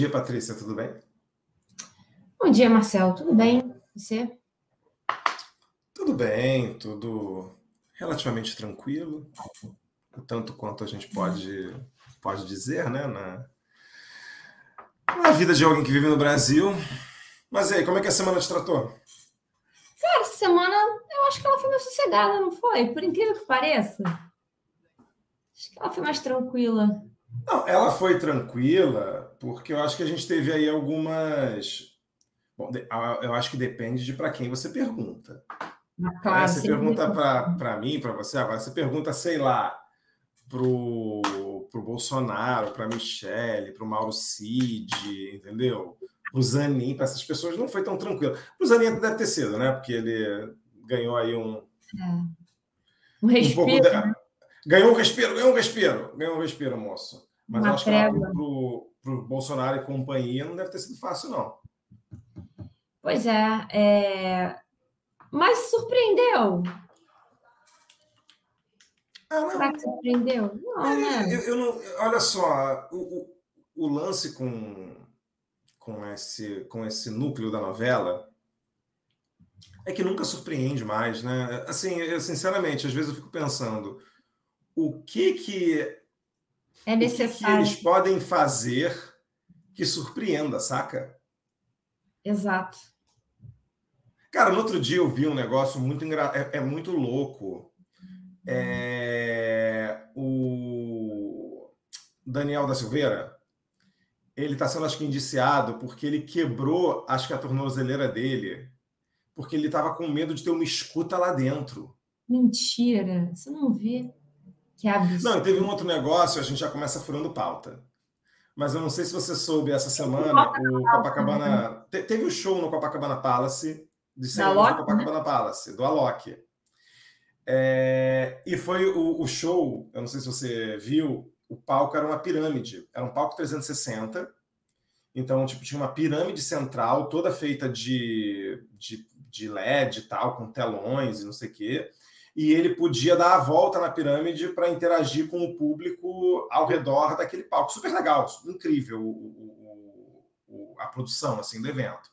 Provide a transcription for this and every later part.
dia, Patrícia, tudo bem? Bom dia, Marcelo, tudo bem? Você? Tudo bem, tudo relativamente tranquilo, tanto quanto a gente pode, pode dizer, né? Na, na vida de alguém que vive no Brasil. Mas aí, como é que a semana te tratou? Cara, essa semana eu acho que ela foi mais sossegada, não foi? Por incrível que pareça. Acho que ela foi mais tranquila. Não, ela foi tranquila, porque eu acho que a gente teve aí algumas. Bom, eu acho que depende de para quem você pergunta. Claro, você pergunta para mim, para você, agora você pergunta, sei lá, pro, pro Bolsonaro, para Michele, para o Mauro Cid, entendeu? O Zanin, para essas pessoas não foi tão tranquilo. O Zanin deve ter sido, né? Porque ele ganhou aí um. É. Um respiro. Um de... né? Ganhou um respiro, ganhou um respiro, ganhou um respiro, moço. Mas Uma acho que pro, pro Bolsonaro e companhia não deve ter sido fácil, não. Pois é, é... mas surpreendeu. Ah, não. Será que surpreendeu? Não, é, né? Eu, eu, não, olha só, o, o, o, lance com, com, esse, com esse núcleo da novela é que nunca surpreende mais, né? Assim, eu, sinceramente, às vezes eu fico pensando o que que é necessário. que eles podem fazer que surpreenda, saca? Exato. Cara, no outro dia eu vi um negócio muito engra... é, é muito louco. É... O Daniel da Silveira, ele está sendo, acho que, indiciado porque ele quebrou, acho que a tornozeleira dele, porque ele estava com medo de ter uma escuta lá dentro. Mentira, você não vê. Que absurdo. Não, teve um outro negócio, a gente já começa furando pauta. Mas eu não sei se você soube essa semana, o Copacabana. Né? Teve o um show no Copacabana Palace, de semana do Copacabana né? Palace, do Alok. É, e foi o, o, show, eu não sei se você viu, o palco era uma pirâmide, era um palco 360. Então, tipo, tinha uma pirâmide central, toda feita de, de, de LED e tal, com telões e não sei o quê e ele podia dar a volta na pirâmide para interagir com o público ao redor daquele palco. Super legal, incrível o, o, a produção assim do evento.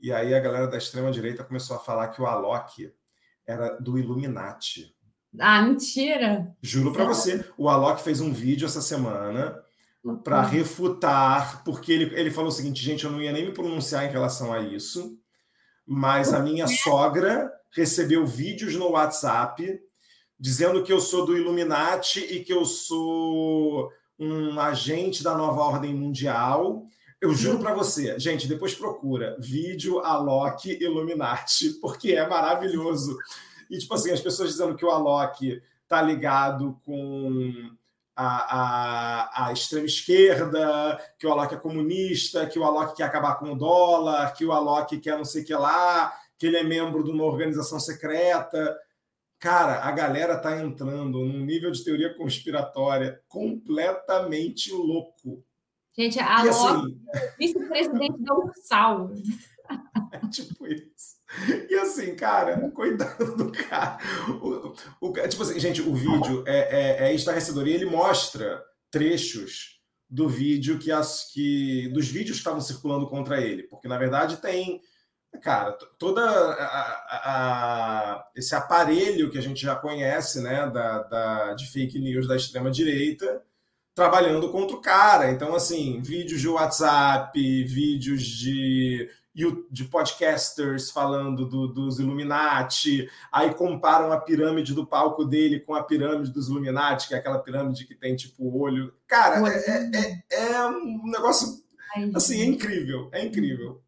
E aí a galera da extrema direita começou a falar que o Alok era do Illuminati. Ah, mentira! Juro para você, o Alok fez um vídeo essa semana para refutar, porque ele, ele falou o seguinte, gente, eu não ia nem me pronunciar em relação a isso, mas a minha sogra recebeu vídeos no WhatsApp dizendo que eu sou do Illuminati e que eu sou um agente da nova ordem mundial. Eu juro para você, gente, depois procura vídeo Alok Illuminati, porque é maravilhoso. E, tipo assim, as pessoas dizendo que o Alok tá ligado com a, a, a extrema esquerda, que o Alok é comunista, que o Alok quer acabar com o dólar, que o Alok quer não sei o que lá, que ele é membro de uma organização secreta. Cara, a galera tá entrando num nível de teoria conspiratória completamente louco. Gente, a assim, vice-presidente da Ursal. É tipo isso. E assim, cara, coitado do cara. O, o, tipo assim, gente, o vídeo é, é, é estarrecedor e ele mostra trechos do vídeo que as que dos vídeos que estavam circulando contra ele, porque na verdade tem Cara, toda a, a, esse aparelho que a gente já conhece, né, da, da, de fake news da extrema direita, trabalhando contra o cara. Então, assim, vídeos de WhatsApp, vídeos de, de podcasters falando do, dos Illuminati, aí comparam a pirâmide do palco dele com a pirâmide dos Illuminati, que é aquela pirâmide que tem tipo o olho. Cara, é, é, é, é um negócio assim, é incrível, é incrível.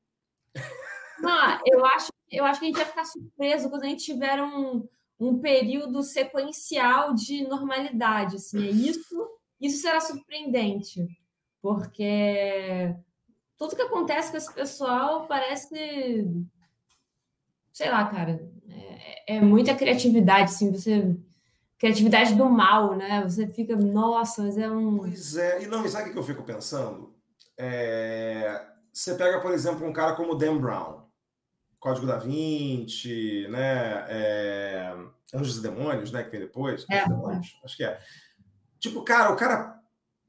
Não, eu acho, eu acho que a gente vai ficar surpreso quando a gente tiver um, um período sequencial de normalidade. Assim, é isso, isso será surpreendente, porque tudo que acontece com esse pessoal parece, sei lá, cara, é, é muita criatividade, assim, você criatividade do mal, né? Você fica, nossa, mas é um. Pois é, e não, sabe o que eu fico pensando? É... Você pega, por exemplo, um cara como Dan Brown. Código da Vinci, né? É... Anjos e Demônios, né? Que vem depois. É. Demônios, acho que é. Tipo, cara, o cara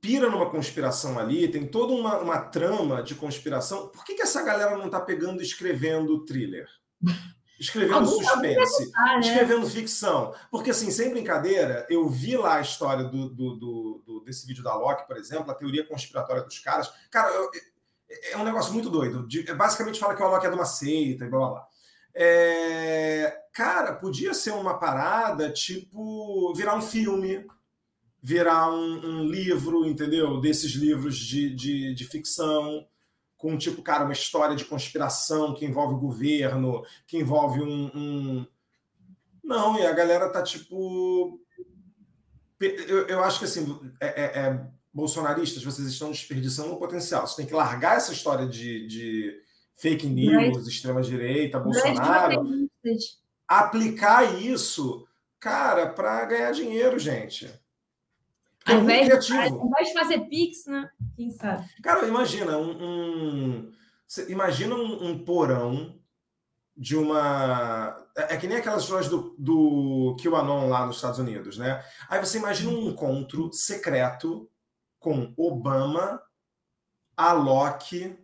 pira numa conspiração ali, tem toda uma, uma trama de conspiração. Por que, que essa galera não está pegando e escrevendo thriller? Escrevendo suspense, né? escrevendo ficção. Porque, assim, sem brincadeira, eu vi lá a história do, do, do, do, desse vídeo da Loki, por exemplo, a teoria conspiratória dos caras. Cara, eu, é um negócio muito doido. De, basicamente fala que o Loki é de uma seita e blá blá blá. É, cara, podia ser uma parada tipo virar um filme, virar um, um livro, entendeu? Desses livros de, de, de, ficção, com tipo, cara, uma história de conspiração que envolve o governo, que envolve um. um... Não, e a galera tá tipo. Eu, eu acho que assim, é, é, é, bolsonaristas, vocês estão desperdiçando o potencial. Você tem que largar essa história de, de fake news, extrema-direita, Bolsonaro. Aplicar isso, cara, para ganhar dinheiro, gente. Ao invés, ao invés de fazer Pix, né? Quem sabe? Cara, imagina um, um imagina um, um, porão de uma. É, é, que nem aquelas histórias do, do QAnon lá nos Estados Unidos, né? Aí você imagina um encontro secreto com Obama, Alok,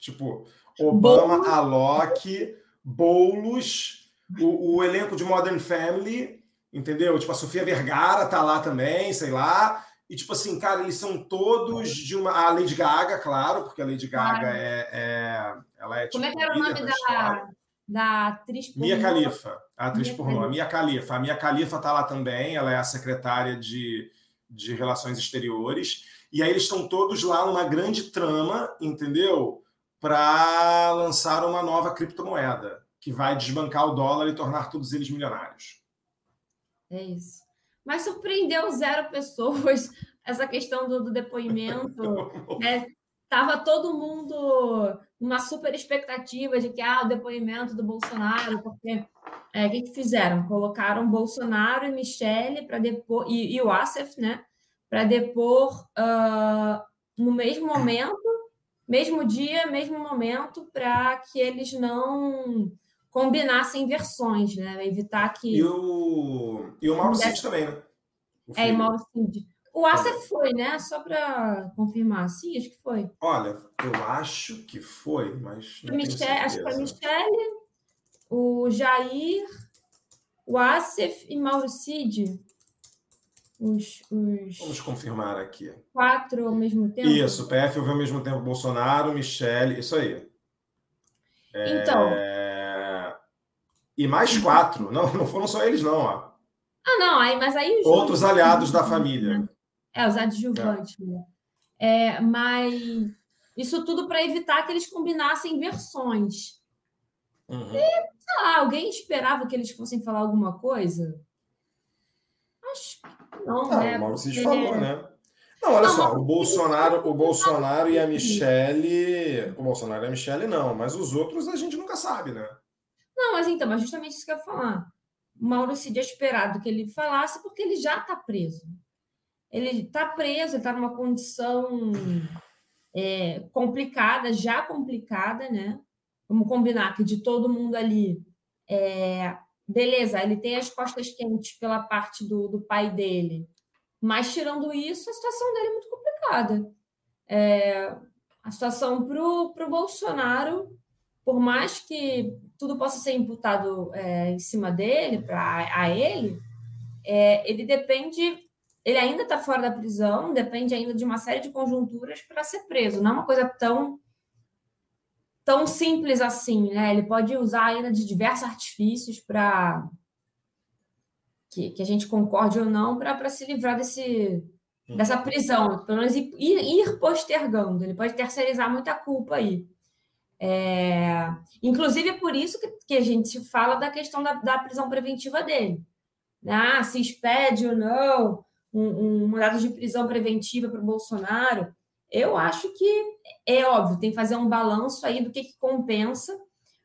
tipo, Obama, Alok, Boulos, o, o elenco de Modern Family entendeu? Tipo, a Sofia Vergara tá lá também, sei lá. E, tipo assim, cara, eles são todos de uma. A Lady Gaga, claro, porque a Lady Gaga ah. é, é, Ela é. Como é tipo, que era o nome da, da atriz pornô? Mia Khalifa, a atriz Mia pornô. A Mia Khalifa. A Mia Khalifa tá lá também, ela é a secretária de, de Relações Exteriores. E aí eles estão todos lá numa grande trama, entendeu? Para lançar uma nova criptomoeda que vai desbancar o dólar e tornar todos eles milionários. É isso. Mas surpreendeu zero pessoas essa questão do, do depoimento. né? Tava todo mundo numa super expectativa de que ah, o depoimento do Bolsonaro, porque é, o que, que fizeram? Colocaram Bolsonaro e Michele para depor e, e, o Assef, né? Para depor uh, no mesmo momento, mesmo dia, mesmo momento, para que eles não combinassem versões, né? Evitar que. E o, e o Mauro Cid também, né? É, e o Mauro Cid. O Asa foi, né? Só para confirmar. Sim, acho que foi. Olha, eu acho que foi, mas. Não Michele, acho que foi a Michele, o Jair, o Asef e Mauro Cid. Os, os, Vamos confirmar aqui. Quatro ao mesmo tempo? Isso, PF ouviu ao mesmo tempo Bolsonaro, Michele, isso aí. Então. É... E mais quatro. Não, não foram só eles, não. Ó. Ah, não. Aí, mas aí Outros aliados da família. É, os adjuvantes. É. É, mas isso tudo para evitar que eles combinassem versões. Uhum. E, sei lá, alguém esperava que eles fossem falar alguma coisa? Acho que não, ah, né? O Maurício falou, né? Não, olha não, só, o Bolsonaro, o Bolsonaro e a Michelle. O Bolsonaro e a Michelle não, mas os outros a gente nunca sabe, né? Não, mas então, mas justamente isso que eu ia falar. O Mauro Cid é esperado que ele falasse porque ele já está preso. Ele está preso, ele está numa condição é, complicada, já complicada, né? Vamos combinar que de todo mundo ali, é, beleza, ele tem as costas quentes pela parte do, do pai dele, mas tirando isso, a situação dele é muito complicada. É, a situação para o Bolsonaro por mais que tudo possa ser imputado é, em cima dele, para a ele, é, ele depende, ele ainda está fora da prisão, depende ainda de uma série de conjunturas para ser preso. Não é uma coisa tão tão simples assim, né? Ele pode usar ainda de diversos artifícios para que, que, a gente concorde ou não para se livrar desse dessa prisão, pelo menos ir, ir postergando. Ele pode terceirizar muita culpa aí. É, inclusive, é por isso que, que, a gente fala da questão da, da prisão preventiva dele. Né? Ah, se expede ou não um, um mandado de prisão preventiva para o Bolsonaro. Eu acho que é óbvio, tem que fazer um balanço aí do que, que compensa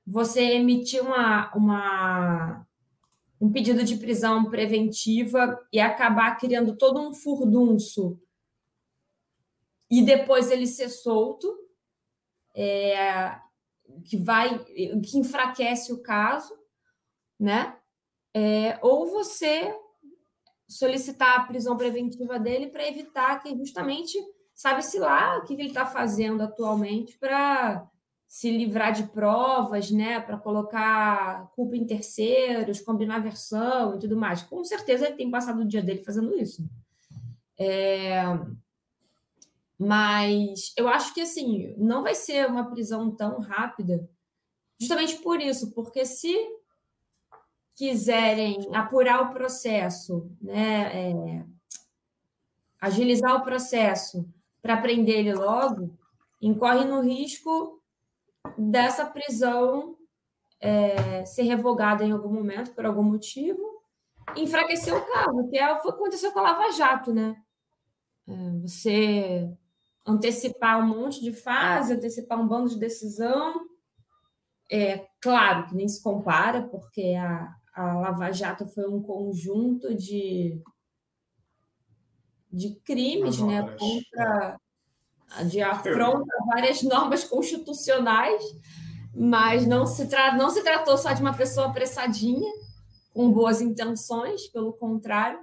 você emitir uma, uma, um pedido de prisão preventiva e acabar criando todo um furdunço e depois ele ser solto, é, que vai, que enfraquece o caso, né? É, ou você solicitar a prisão preventiva dele para evitar que justamente sabe-se lá o que ele está fazendo atualmente para se livrar de provas, né, para colocar culpa em terceiros, combinar versão e tudo mais. Com certeza ele tem passado o dia dele fazendo isso. É... Mas eu acho que assim não vai ser uma prisão tão rápida, justamente por isso, porque se quiserem apurar o processo, né, é, agilizar o processo para prender ele logo, incorre no risco dessa prisão é, ser revogada em algum momento, por algum motivo, enfraquecer o caso, que é o que aconteceu com a Lava Jato, né? É, você antecipar um monte de fase, antecipar um bando de decisão, é claro que nem se compara, porque a, a Lava Jato foi um conjunto de, de crimes né, contra de afronta a várias normas constitucionais, mas não se, não se tratou só de uma pessoa apressadinha, com boas intenções, pelo contrário,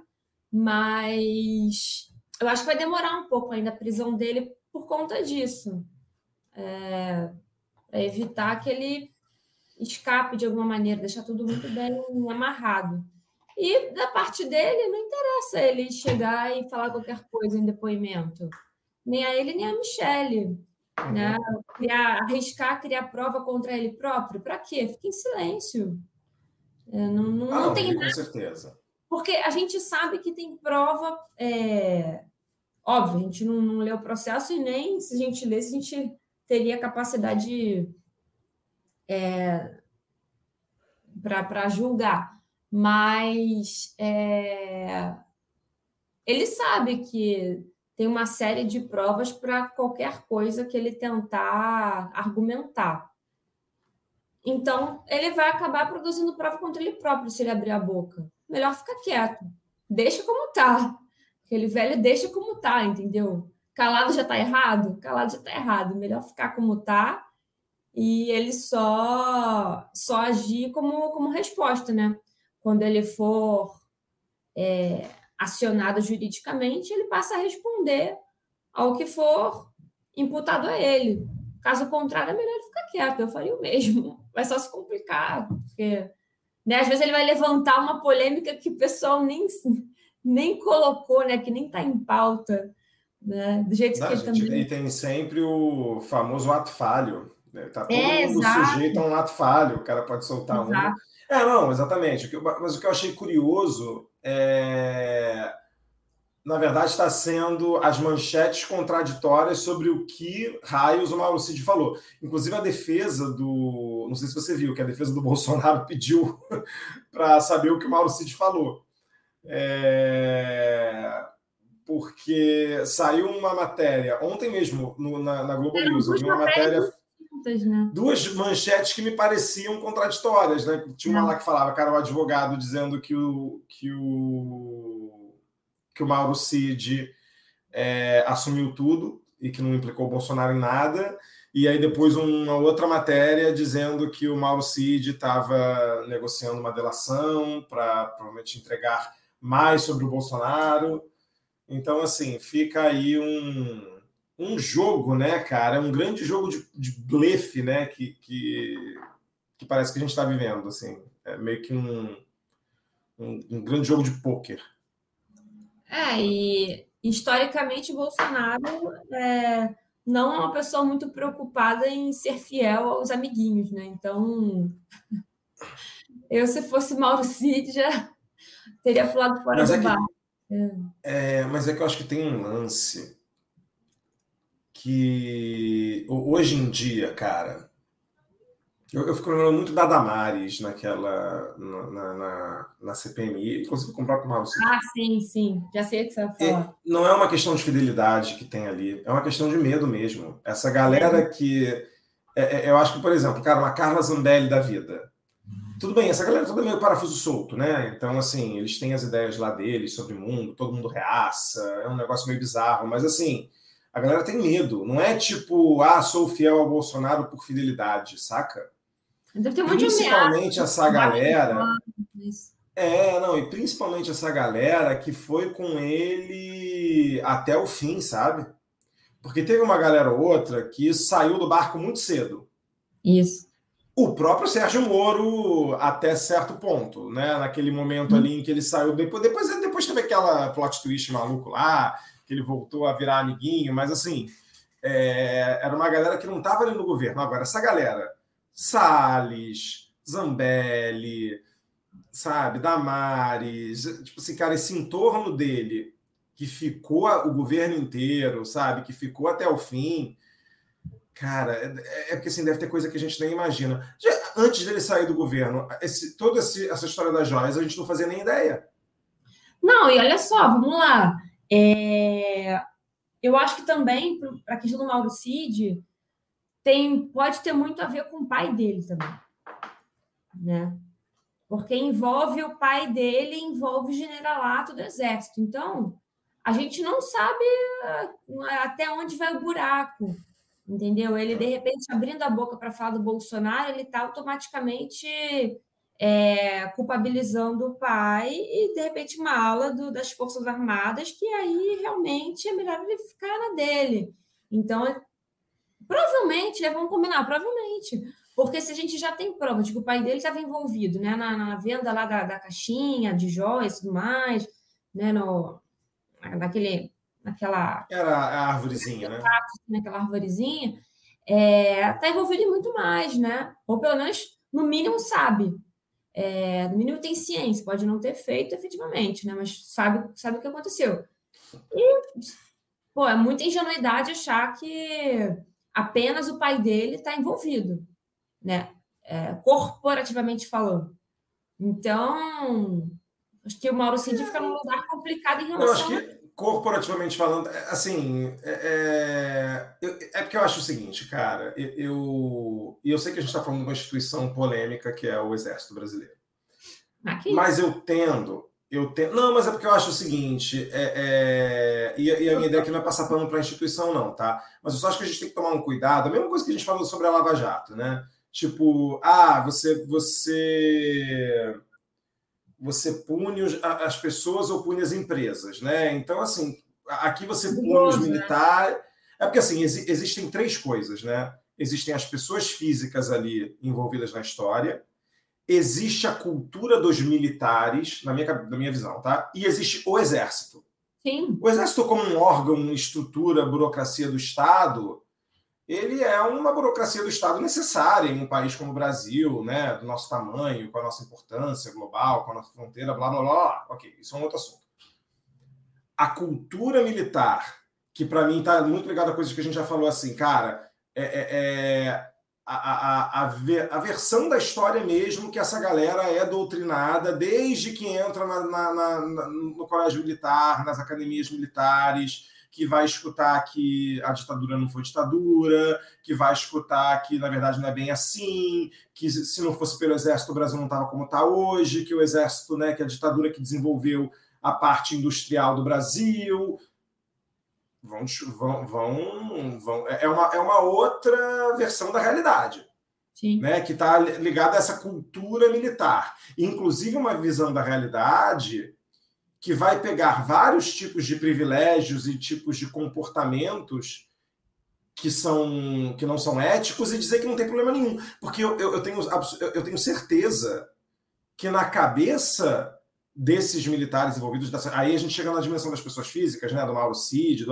mas eu acho que vai demorar um pouco ainda a prisão dele por conta disso. É, para evitar que ele escape de alguma maneira, deixar tudo muito bem amarrado. E da parte dele, não interessa ele chegar e falar qualquer coisa em depoimento. Nem a ele, nem a Michelle. Né? Criar, arriscar criar prova contra ele próprio. Para quê? Fica em silêncio. É, não, não, ah, não, tem nada. Com certeza. Porque a gente sabe que tem prova. É... Óbvio, a gente não, não lê o processo e nem se a gente lesse, a gente teria capacidade é, para julgar, mas é, ele sabe que tem uma série de provas para qualquer coisa que ele tentar argumentar. Então, ele vai acabar produzindo prova contra ele próprio se ele abrir a boca. Melhor ficar quieto. Deixa como tá. Aquele velho deixa como tá, entendeu? Calado já tá errado? Calado já tá errado. Melhor ficar como tá e ele só só agir como, como resposta, né? Quando ele for é, acionado juridicamente, ele passa a responder ao que for imputado a ele. Caso contrário, é melhor ele ficar quieto. Eu faria o mesmo. Vai só se complicar, porque né, às vezes ele vai levantar uma polêmica que o pessoal nem, nem colocou, né? Que nem está em pauta. Né? Do jeito Não, que ele também. E tem sempre o famoso ato falho né? Tá todo é, mundo exato. sujeito a um ato falho, o cara pode soltar exato. um. É, não, exatamente. Mas o que eu achei curioso é. Na verdade, está sendo as manchetes contraditórias sobre o que raios o Mauro Cid falou. Inclusive, a defesa do. Não sei se você viu, que a defesa do Bolsonaro pediu para saber o que o Mauro Cid falou. É porque saiu uma matéria ontem mesmo no, na, na Globo News, uma matéria né? Duas manchetes que me pareciam contraditórias, né? Tinha uma lá que falava, cara, o advogado dizendo que o que o que o Mauro Cid é, assumiu tudo e que não implicou o Bolsonaro em nada. E aí depois uma outra matéria dizendo que o Mauro Cid estava negociando uma delação para provavelmente entregar mais sobre o Bolsonaro. Então, assim, fica aí um, um jogo, né, cara? Um grande jogo de, de blefe, né? Que, que, que parece que a gente está vivendo, assim. É meio que um, um, um grande jogo de pôquer. É, e historicamente Bolsonaro é, não é uma pessoa muito preocupada em ser fiel aos amiguinhos, né? Então, eu, se fosse Mauro Cid, já teria pulado fora mas do é bar. É. é, mas é que eu acho que tem um lance que hoje em dia, cara, eu, eu fico lembrando muito da Damares naquela. na, na, na CPMI, inclusive com o próprio Mauro. Ah, sim, sim. Já sei o que você vai falar. E não é uma questão de fidelidade que tem ali, é uma questão de medo mesmo. Essa galera é. que. É, é, eu acho que, por exemplo, cara, uma Carla Zambelli da vida. Tudo bem, essa galera toda meio parafuso solto, né? Então, assim, eles têm as ideias lá deles sobre o mundo, todo mundo reaça, é um negócio meio bizarro, mas assim a galera tem medo. Não é tipo, ah, sou fiel ao Bolsonaro por fidelidade, saca? Deve ter um Principalmente essa galera. É, não, e principalmente essa galera que foi com ele até o fim, sabe? Porque teve uma galera ou outra que saiu do barco muito cedo. Isso. O próprio Sérgio Moro, até certo ponto, né? Naquele momento ali em que ele saiu. Depois, depois, depois teve aquela plot twist maluco lá, que ele voltou a virar amiguinho, mas assim, é, era uma galera que não estava ali no governo. Agora, essa galera, Salles, Zambelli, sabe, Damares, tipo assim, cara, esse entorno dele que ficou o governo inteiro, sabe, que ficou até o fim Cara, é, é porque assim, deve ter coisa que a gente nem imagina. Já, antes dele sair do governo, esse, toda essa história das joias, a gente não fazia nem ideia. Não, e olha só, vamos lá. É... Eu acho que também, para a questão do Mauro Cid, tem, pode ter muito a ver com o pai dele também. Né? Porque envolve o pai dele, envolve o generalato do exército. Então, a gente não sabe ah, até onde vai o buraco entendeu? Ele, de repente, abrindo a boca para falar do Bolsonaro, ele está automaticamente é, culpabilizando o pai e, de repente, uma ala do, das Forças Armadas, que aí realmente é melhor ele ficar na dele. Então, provavelmente, né, vamos combinar, provavelmente. Porque se a gente já tem prova de que o pai dele estava envolvido né, na, na, venda lá da, da caixinha, de joias e tudo mais, né, no, naquele naquela. Era a árvorezinha, né? Naquela árvorezinha, está é, envolvido em muito mais, né? Ou pelo menos, no mínimo, sabe. É, no mínimo tem ciência, pode não ter feito efetivamente, né? Mas sabe, sabe o que aconteceu. E, pô, é muita ingenuidade achar que apenas o pai dele está envolvido, né? É, corporativamente falando. Então, acho que o Mauro Cid fica num lugar complicado em relação. Eu acho que corporativamente falando, é, assim, é, é, é, porque eu acho o seguinte, cara, eu, e eu, eu sei que a gente está falando de uma instituição polêmica que é o Exército Brasileiro. Aqui. Mas eu tendo, eu tendo. Não, mas é porque eu acho o seguinte, é, é e, e, a minha ideia aqui não é passar pano para a instituição, não, tá? Mas eu só acho que a gente tem que tomar um cuidado, a mesma coisa que a gente falou sobre a Lava Jato, né? Tipo, ah, você. você você pune as pessoas ou pune as empresas, né? Então, assim, aqui você pune os né? militares. É porque, assim, ex existem três coisas, né? Existem as pessoas físicas ali envolvidas na história, existe a cultura dos militares, na minha, na minha visão, tá? E existe o exército. Sim. O exército, como um órgão, estrutura, burocracia do Estado, ele é uma burocracia do Estado necessária em um país como o Brasil, né, do nosso tamanho, com a nossa importância global, com a nossa fronteira, blá, blá, blá. Ok, isso é um outro assunto. A cultura militar, que para mim está muito ligada a coisas que a gente já falou assim, cara, é, é, é a, a, a, a, versão da história mesmo que essa galera é doutrinada desde que entra na, na, na, no colégio militar, nas academias militares, que vai escutar que a ditadura não foi ditadura, que vai escutar que, na verdade, não é bem assim, que se não fosse pelo exército, o Brasil não estava como está hoje, que o exército, né, que a ditadura que desenvolveu a parte industrial do Brasil. Vão, vão, vão, vão é, uma, é uma outra versão da realidade. Sim. Né, que está ligada a essa cultura militar. Inclusive, uma visão da realidade que vai pegar vários tipos de privilégios e tipos de comportamentos que são que não são éticos e dizer que não tem problema nenhum. Porque eu, eu, eu tenho, eu tenho certeza que na cabeça desses militares envolvidos, dessa, aí a gente chega na dimensão das pessoas físicas, né, do Mauro Cid, do,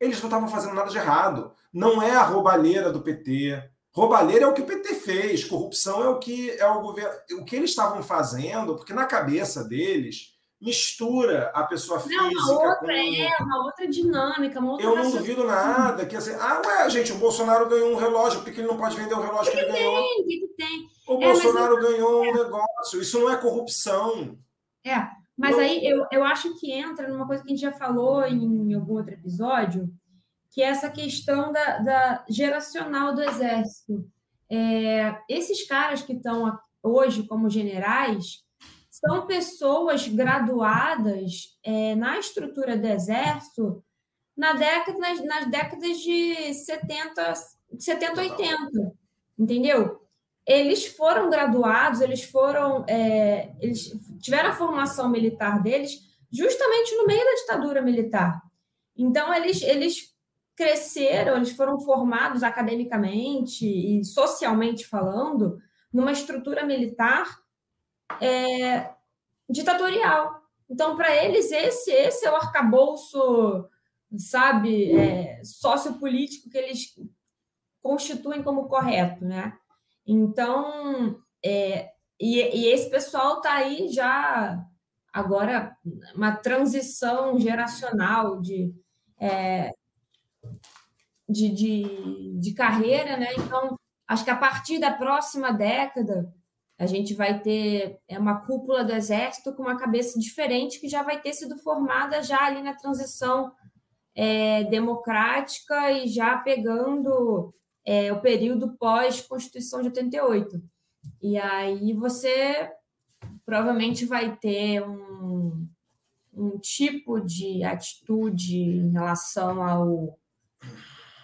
eles não estavam fazendo nada de errado. Não é a roubalheira do PT. Roubalheira é o que o PT fez, corrupção é o que é o governo. O que eles estavam fazendo, porque na cabeça deles mistura a pessoa física. Não, uma outra, com... é, uma outra dinâmica. Uma outra eu não duvido nada que assim, ah, ué, gente, o Bolsonaro ganhou um relógio, por que ele não pode vender o relógio que, que ele tem, ganhou? Que tem. O é, Bolsonaro ganhou um negócio, isso não é corrupção. É, mas não... aí eu, eu acho que entra numa coisa que a gente já falou em algum outro episódio, que é essa questão da, da geracional do exército. É, esses caras que estão hoje como generais, são pessoas graduadas é, na estrutura do Exército na década, nas, nas décadas de 70, 70 80, entendeu? eles foram graduados, eles foram, é, eles tiveram a formação militar deles justamente no meio da ditadura militar. Então eles, eles cresceram, eles foram formados academicamente e socialmente falando numa estrutura militar é, ditatorial. Então, para eles, esse, esse é o arcabouço, sabe, é, sociopolítico que eles constituem como correto, né? Então, é, e, e esse pessoal está aí já agora uma transição geracional de, é, de, de, de, carreira, né? Então, acho que a partir da próxima década a gente vai ter é, uma cúpula do exército com uma cabeça diferente que já vai ter sido formada já ali na transição é, democrática e já pegando é, o período pós-Constituição de 88. E aí você provavelmente vai ter um, um tipo de atitude em relação ao,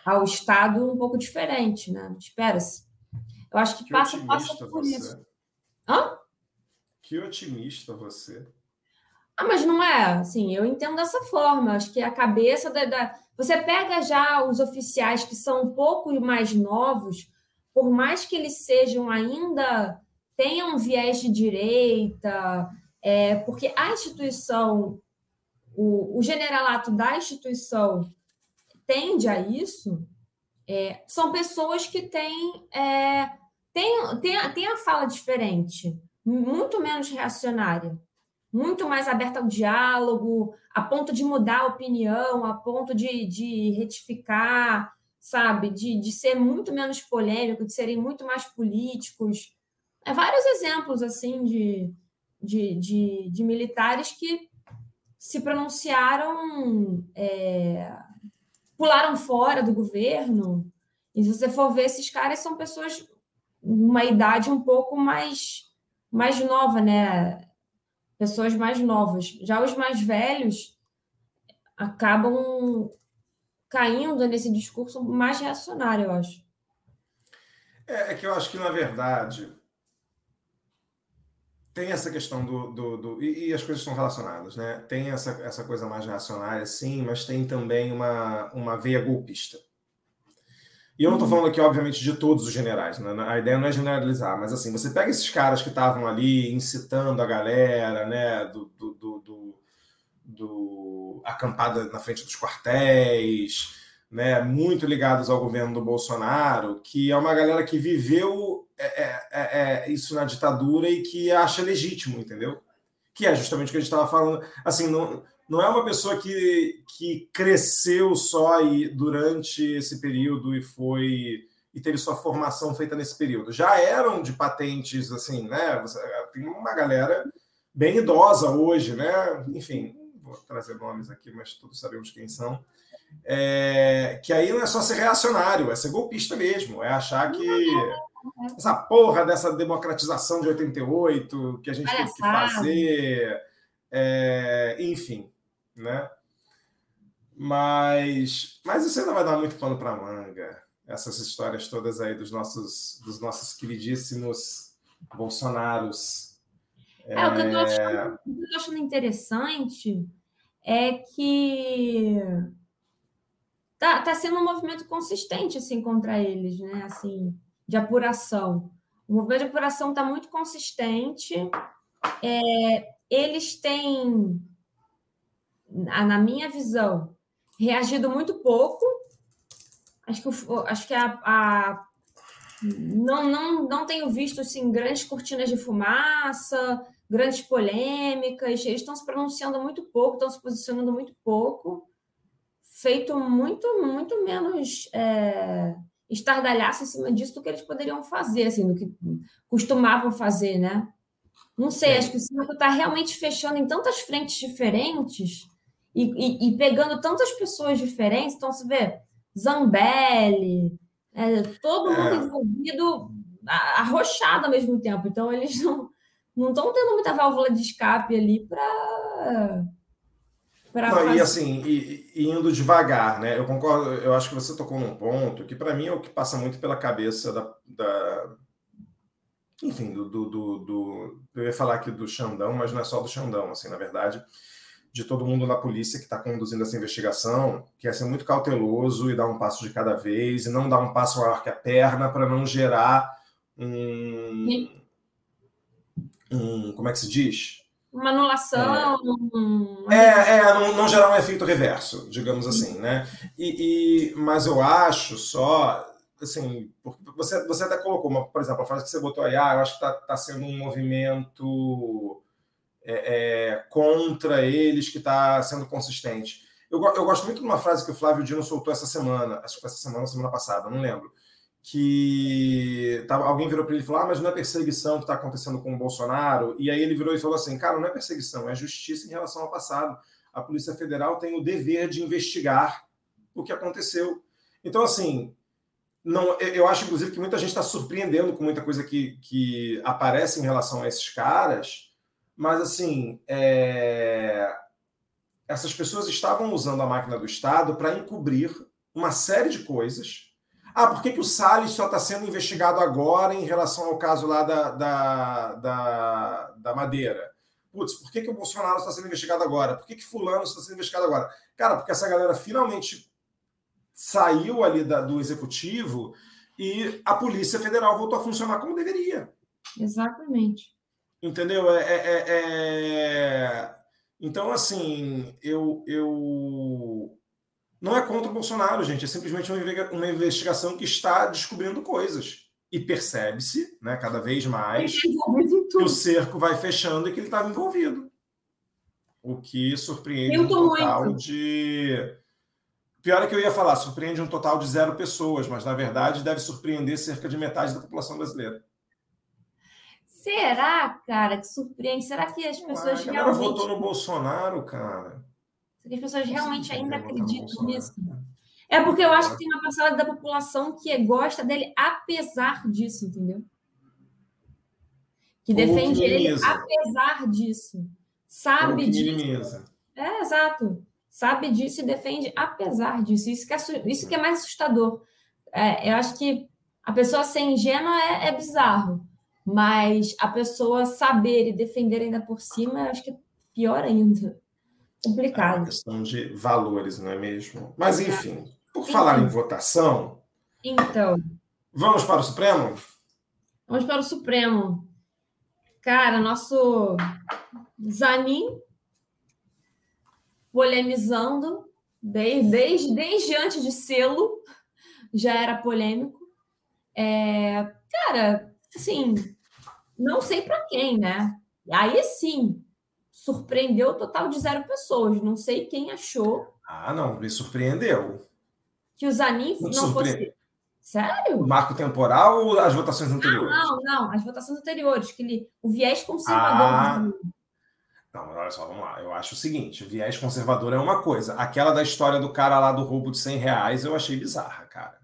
ao Estado um pouco diferente, né? Espera-se. Eu acho que, que passa, passa por você. isso. Hã? Que otimista você. Ah, mas não é assim, eu entendo dessa forma. Acho que a cabeça da, da, Você pega já os oficiais que são um pouco mais novos, por mais que eles sejam ainda tenham um viés de direita, é, porque a instituição, o, o, generalato da instituição tende a isso, é, são pessoas que têm, é, têm, têm, têm a fala diferente, muito menos reacionária muito mais aberta ao diálogo, a ponto de mudar a opinião, a ponto de, de retificar, sabe? De, de ser muito menos polêmico, de serem muito mais políticos. É, vários exemplos, assim, de, de, de, de militares que se pronunciaram, é, pularam fora do governo. E se você for ver, esses caras são pessoas uma idade um pouco mais, mais nova, né? pessoas mais novas. Já os mais velhos acabam caindo nesse discurso mais reacionário, eu acho. É, é que eu acho que, na verdade, tem essa questão do. do, do e, e, as coisas estão relacionadas, né? Tem essa, essa coisa mais reacionária, sim, mas tem também uma, uma veia golpista. E eu não estou uhum. falando aqui, obviamente, de todos os generais, né? a ideia não é generalizar, mas assim, você pega esses caras que estavam ali incitando a galera, né, do, do, do, do, acampada na frente dos quartéis, né, muito ligados ao governo do Bolsonaro, que é uma galera que viveu é, é, é, é isso na ditadura e que acha legítimo, entendeu? Que é justamente o que a gente estava falando. Assim, não, não é uma pessoa que, que cresceu só e, durante esse período e foi e teve sua formação feita nesse período. Já eram de patentes, assim, né? Tem uma galera bem idosa hoje, né? Enfim, vou trazer nomes aqui, mas todos sabemos quem são. É, que aí não é só ser reacionário, é ser golpista mesmo, é achar que essa porra dessa democratização de 88 que a gente teve que fazer, é, enfim, né? Mas, mas isso ainda vai dar muito pano para manga. Essas histórias todas aí dos nossos, dos nossos queridíssimos Bolsonaros. É, é... o, que eu tô achando, o que eu tô achando interessante é que tá, tá sendo um movimento consistente assim contra eles, né? Assim, de apuração. O movimento de apuração está muito consistente. É, eles têm na minha visão, reagido muito pouco. Acho que, acho que a, a não, não, não tenho visto assim, grandes cortinas de fumaça, grandes polêmicas. Eles estão se pronunciando muito pouco, estão se posicionando muito pouco, feito muito, muito menos é, estardalhaço em cima disso do que eles poderiam fazer, assim, do que costumavam fazer, né? Não sei, acho que o circo está realmente fechando em tantas frentes diferentes e, e, e, pegando tantas pessoas diferentes, então você vê Zambelli, é, todo mundo é. envolvido, arrochado ao mesmo tempo. Então eles não não estão tendo muita válvula de escape ali para e assim, e, e, indo devagar, né? Eu concordo, eu acho que você tocou num ponto que para mim é o que passa muito pela cabeça da, da, enfim, do, do, do, do, Eu ia falar aqui do Xandão, mas não é só do Xandão, assim, na verdade, de todo mundo na polícia que está conduzindo essa investigação, que é ser muito cauteloso e dar um passo de cada vez, e não dar um passo maior que a perna para não gerar um, um. Como é que se diz? Uma anulação. É, é, é não, não, gerar um efeito reverso, digamos assim, né? E, e, mas eu acho só assim, você, você até colocou, uma, por exemplo, a frase que você botou aí, ah, eu acho que está tá sendo um movimento é, é, contra eles que está sendo consistente. Eu, eu gosto muito de uma frase que o Flávio Dino soltou essa semana, acho que foi essa semana, semana passada, não lembro, que tava, alguém virou para ele e falou, ah, mas não é perseguição que está acontecendo com o Bolsonaro? E aí ele virou e falou assim, cara, não é perseguição, é justiça em relação ao passado. A Polícia Federal tem o dever de investigar o que aconteceu. Então, assim, não, eu acho, inclusive, que muita gente está surpreendendo com muita coisa que, que aparece em relação a esses caras, mas, assim, é... essas pessoas estavam usando a máquina do Estado para encobrir uma série de coisas. Ah, por que, que o Salles só está sendo investigado agora em relação ao caso lá da, da, da, da Madeira? Putz, por que, que o Bolsonaro está sendo investigado agora? Por que, que Fulano está sendo investigado agora? Cara, porque essa galera finalmente saiu ali da, do executivo e a Polícia Federal voltou a funcionar como deveria. Exatamente. Entendeu? É, é, é... é então, assim, eu, eu. Não é contra o Bolsonaro, gente. É simplesmente uma investigação que está descobrindo coisas. E percebe-se, né, cada vez mais, que o cerco vai fechando e que ele estava envolvido. O que surpreende um total muito. de Pior é que eu ia falar, surpreende um total de zero pessoas, mas na verdade deve surpreender cerca de metade da população brasileira. Será, cara, que surpreende? Será que as pessoas ah, realmente. votou no Bolsonaro, cara. Será que as pessoas realmente ainda acreditam nisso? É porque eu acho que tem uma parcela da população que gosta dele apesar disso, entendeu? Que defende ele apesar disso. Sabe disso. É, exato sabe disso e defende apesar disso. Isso que é, isso que é mais assustador. É, eu acho que a pessoa ser ingênua é, é, bizarro, mas a pessoa saber e defender ainda por cima, eu acho que é pior ainda. Complicado. É uma questão de valores, não é mesmo? Mas, enfim, por falar em votação. Então. Vamos para o Supremo? Vamos para o Supremo. Cara, nosso Zanin polemizando desde, desde, desde antes de selo, já era polêmico. É, cara, assim, não sei para quem, né? Aí sim, surpreendeu o total de zero pessoas. Não sei quem achou. Ah, não, me surpreendeu. Que o Zanin não, não fosse. Sério? O marco temporal ou as votações anteriores? Não, não, não, as votações anteriores, que ele, o viés conservador. Ah, não, mas olha só, vamos lá. Eu acho o seguinte: viés conservador é uma coisa. Aquela da história do cara lá do roubo de 100 reais eu achei bizarra, cara.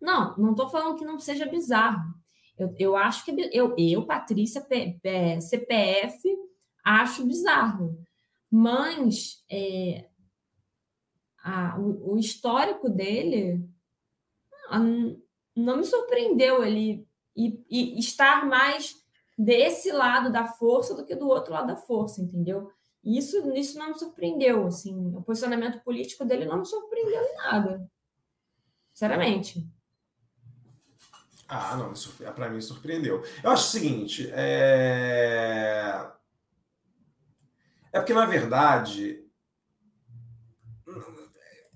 Não, não estou falando que não seja bizarro. Eu, eu acho que eu, eu Patrícia, P, P, CPF, acho bizarro. Mas é, a, o, o, histórico dele a, não me surpreendeu ele e, e estar mais desse lado da força do que do outro lado da força, entendeu? Isso, isso não me surpreendeu, assim, o posicionamento político dele não me surpreendeu em nada, sinceramente. Ah, não, para mim surpreendeu. Eu acho o seguinte, é... é porque, na verdade,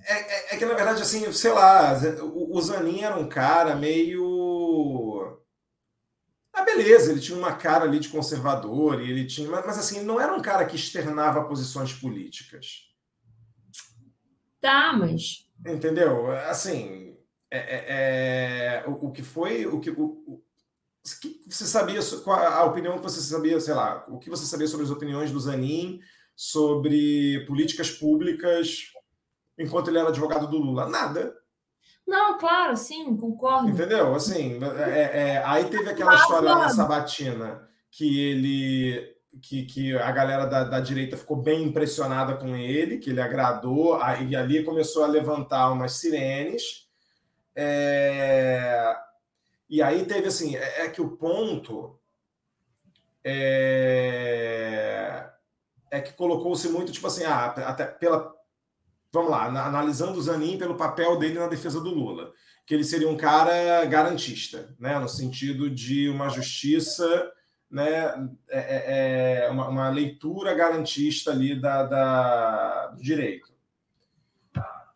é, é, é, que, na verdade, assim, sei lá, o, o Zanin era um cara meio ah, beleza, ele tinha uma cara ali de conservador, e ele tinha. Mas, mas assim, não era um cara que externava posições políticas. Tá, mas. Entendeu? Assim, é, é, é o, o, que foi. O que, o, o, que você sabia, qual a opinião que você sabia, sei lá, o que você sabia sobre as opiniões do Zanin sobre políticas públicas enquanto ele era advogado do Lula? Nada. Não, claro, sim, concordo. Entendeu? Assim, é, é, aí teve aquela história lá na Sabatina que ele. Que, que a galera da, da direita ficou bem impressionada com ele, que ele agradou, aí ali começou a levantar umas sirenes. É... E aí teve assim, é, é que o ponto é, é que colocou-se muito, tipo assim, ah, até pela. Vamos lá, analisando o Zanin pelo papel dele na defesa do Lula, que ele seria um cara garantista, né, no sentido de uma justiça, né, é, é, é uma, uma, leitura garantista ali da, da, do direito.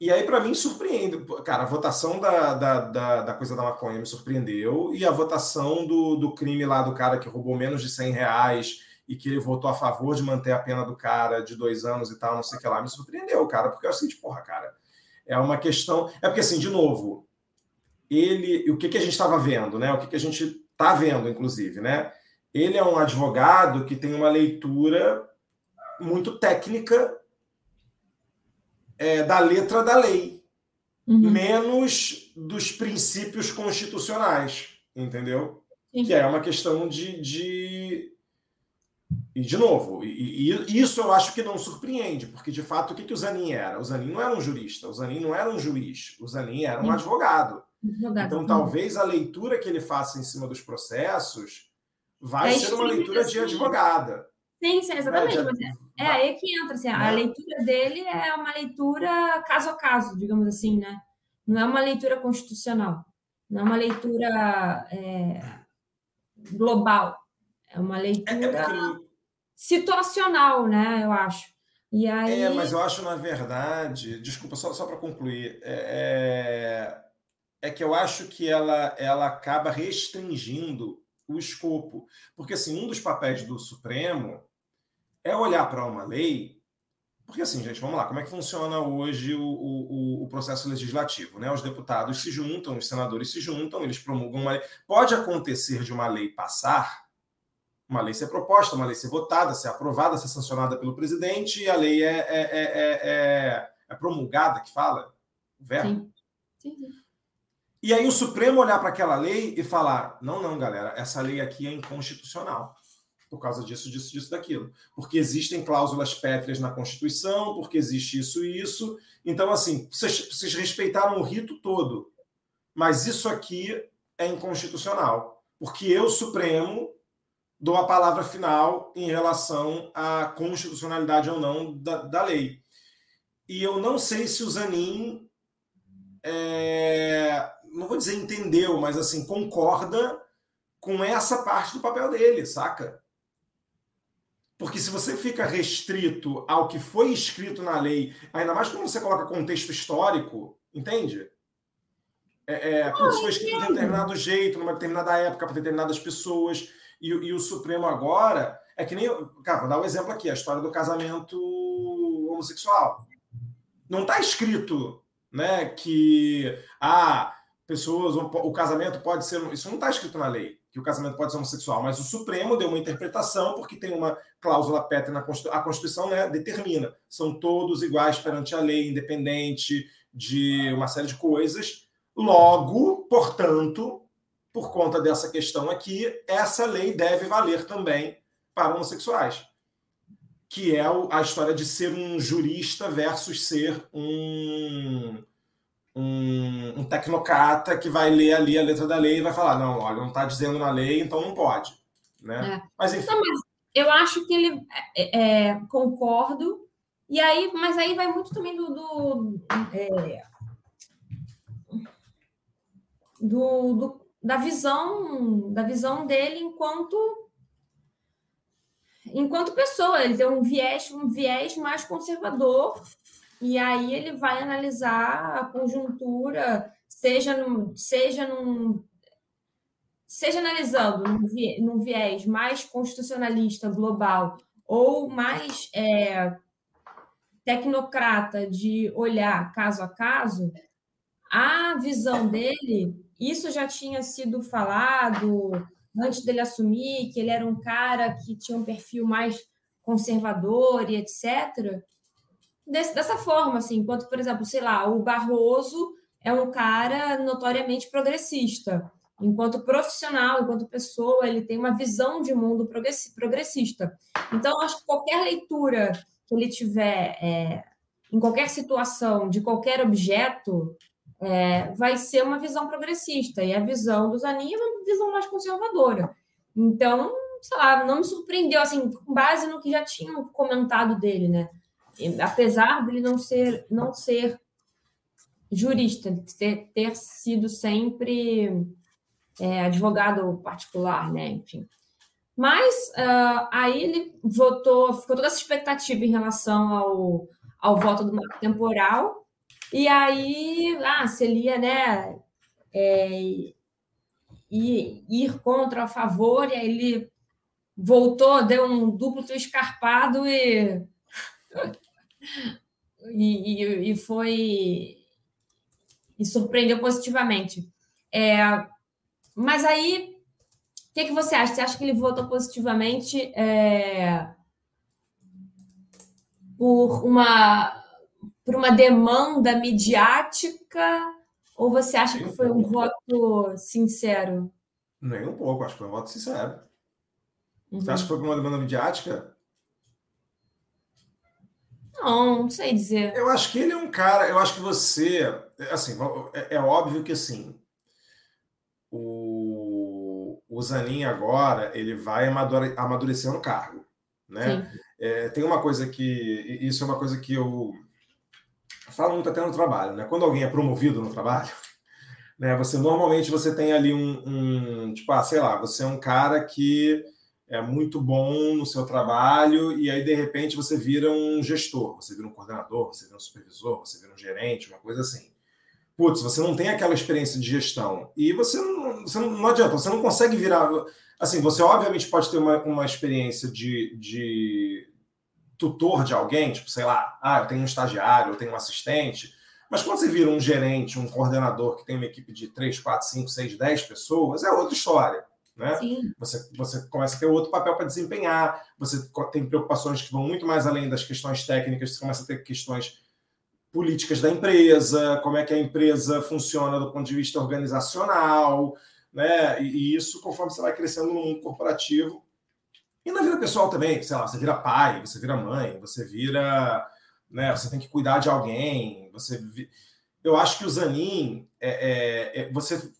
E aí, para mim, surpreende. Cara, a votação da, da, da, da, coisa da maconha me surpreendeu, e a votação do, do crime lá do cara que roubou menos de 100 reais e que ele votou a favor de manter a pena do cara de dois anos e tal, não sei o que lá, me surpreendeu, cara, porque é o seguinte, porra, cara, é uma questão. É porque, assim, de novo, ele. O que, que a gente estava vendo, né? O que, que a gente está vendo, inclusive, né? Ele é um advogado que tem uma leitura muito técnica é, da letra da lei, uhum. menos dos princípios constitucionais, entendeu? Sim. Que é uma questão de. de... E, de novo, e, e, isso eu acho que não surpreende, porque de fato o que, que o Zanin era? O Zanin não era um jurista, o Zanin não era um juiz, o Zanin era um advogado. advogado. Então, talvez a leitura que ele faça em cima dos processos vai é ser uma leitura de advogada. Sim, sim, exatamente. Né? É, é aí que entra, assim, a leitura dele é uma leitura caso a caso, digamos assim, né? Não é uma leitura constitucional, não é uma leitura é, global, é uma leitura é, porque... situacional, né? Eu acho. E aí... É, mas eu acho, na verdade, desculpa, só, só para concluir, é, é, é que eu acho que ela, ela acaba restringindo o escopo. Porque, assim, um dos papéis do Supremo é olhar para uma lei. Porque, assim, gente, vamos lá, como é que funciona hoje o, o, o, processo legislativo? Né? Os deputados se juntam, os senadores se juntam, eles promulgam uma lei. Pode acontecer de uma lei passar, uma lei ser proposta, uma lei ser votada, ser aprovada, ser sancionada pelo presidente, e a lei é, é, é, é, é promulgada, que fala? O verbo? Sim, sim. E aí o Supremo olhar para aquela lei e falar: não, não, galera, essa lei aqui é inconstitucional por causa disso, disso, disso, daquilo. Porque existem cláusulas pétreas na Constituição, porque existe isso e isso. Então, assim, vocês, vocês respeitaram o rito todo, mas isso aqui é inconstitucional, porque eu, Supremo, dou a palavra final em relação à constitucionalidade ou não da, da lei. E eu não sei se o Zanin, é, não vou dizer entendeu, mas assim, concorda com essa parte do papel dele, saca? Porque se você fica restrito ao que foi escrito na lei, ainda mais quando você coloca contexto histórico, entende? É, é, isso foi escrito de determinado jeito, numa determinada época, para determinadas pessoas, e, e, o Supremo agora é que nem. Cara, vou dar um exemplo aqui: a história do casamento homossexual. Não está escrito né, que ah, pessoas, o casamento pode ser. Isso não está escrito na lei que o casamento pode ser homossexual, mas o Supremo deu uma interpretação porque tem uma cláusula pétrea na Constituição, a Constituição né, determina, são todos iguais perante a lei, independente de uma série de coisas. Logo, portanto, por conta dessa questão aqui, essa lei deve valer também para homossexuais, que é a história de ser um jurista versus ser um um, um tecnocrata que vai ler ali a letra da lei e vai falar: não, olha, não está dizendo na lei, então não pode. Né? É. Mas enfim. Não, mas eu acho que ele é, é, concordo. E aí, mas aí vai muito também do, do, é, do, do, da visão da visão dele enquanto enquanto pessoa. Ele tem um viés um viés mais conservador e aí ele vai analisar a conjuntura, seja num, seja num, seja analisando num, viés mais constitucionalista global ou mais é, tecnocrata de olhar caso a caso, a visão dele, isso já tinha sido falado antes dele assumir, que ele era um cara que tinha um perfil mais conservador e etc desse, dessa forma, assim, enquanto, por exemplo, sei lá, o Barroso é um cara notoriamente progressista. Enquanto profissional, enquanto pessoa, ele tem uma visão de mundo progressista. Então, acho que qualquer leitura que ele tiver é, em qualquer situação, de qualquer objeto, é, vai ser uma visão progressista, e a visão do Zanin é uma visão mais conservadora. Então, sei lá, não me surpreendeu, assim, com base no que já tinham comentado dele, né? Apesar dele não ser, não ser jurista, ter, ter sido sempre é, advogado particular, né? Enfim. Mas uh, aí ele votou, ficou toda essa expectativa em relação ao, ao voto do marco temporal, e aí, ah, se ele ia, né, é, ir, ir contra a favor, e aí ele voltou, deu um duplo escarpado e, e, e, e foi e surpreendeu positivamente. É, mas aí, o que, que você acha? Você acha que ele votou positivamente é, por uma por uma demanda midiática ou você acha Nem que foi um voto sincero? Nem um pouco, acho que foi um voto sincero. Uhum. Você acha que foi por uma demanda midiática? Não, não sei dizer. Eu acho que ele é um cara. Eu acho que você. Assim, é, é óbvio que assim. O, o Zanin agora ele vai amadurecer no cargo. Né? É, tem uma coisa que. Isso é uma coisa que eu falo muito até no trabalho, né? Quando alguém é promovido no trabalho, né? Você normalmente você tem ali um, um tipo, ah, sei lá, você é um cara que é muito bom no seu trabalho e aí de repente você vira um gestor, você vira um coordenador, você vira um supervisor, você vira um gerente, uma coisa assim. Putz, você não tem aquela experiência de gestão e você não, você não, não adianta, você não consegue virar. Assim, você obviamente pode ter uma, uma experiência de, de tutor de alguém, tipo, sei lá, ah, eu tenho um estagiário, eu tenho um assistente. Mas quando você vira um gerente, um coordenador que tem uma equipe de 3, 4, 5, 6, 10 pessoas, é outra história. Né? Você, você começa a ter outro papel para desempenhar, você tem preocupações que vão muito mais além das questões técnicas, você começa a ter questões políticas da empresa, como é que a empresa funciona do ponto de vista organizacional, né? E, e isso, conforme você vai crescendo no mundo corporativo, e na vida pessoal também, sei lá, você vira pai, você vira mãe, você vira. Né, você tem que cuidar de alguém. Você, eu acho que o Zanin, é, é, é, você,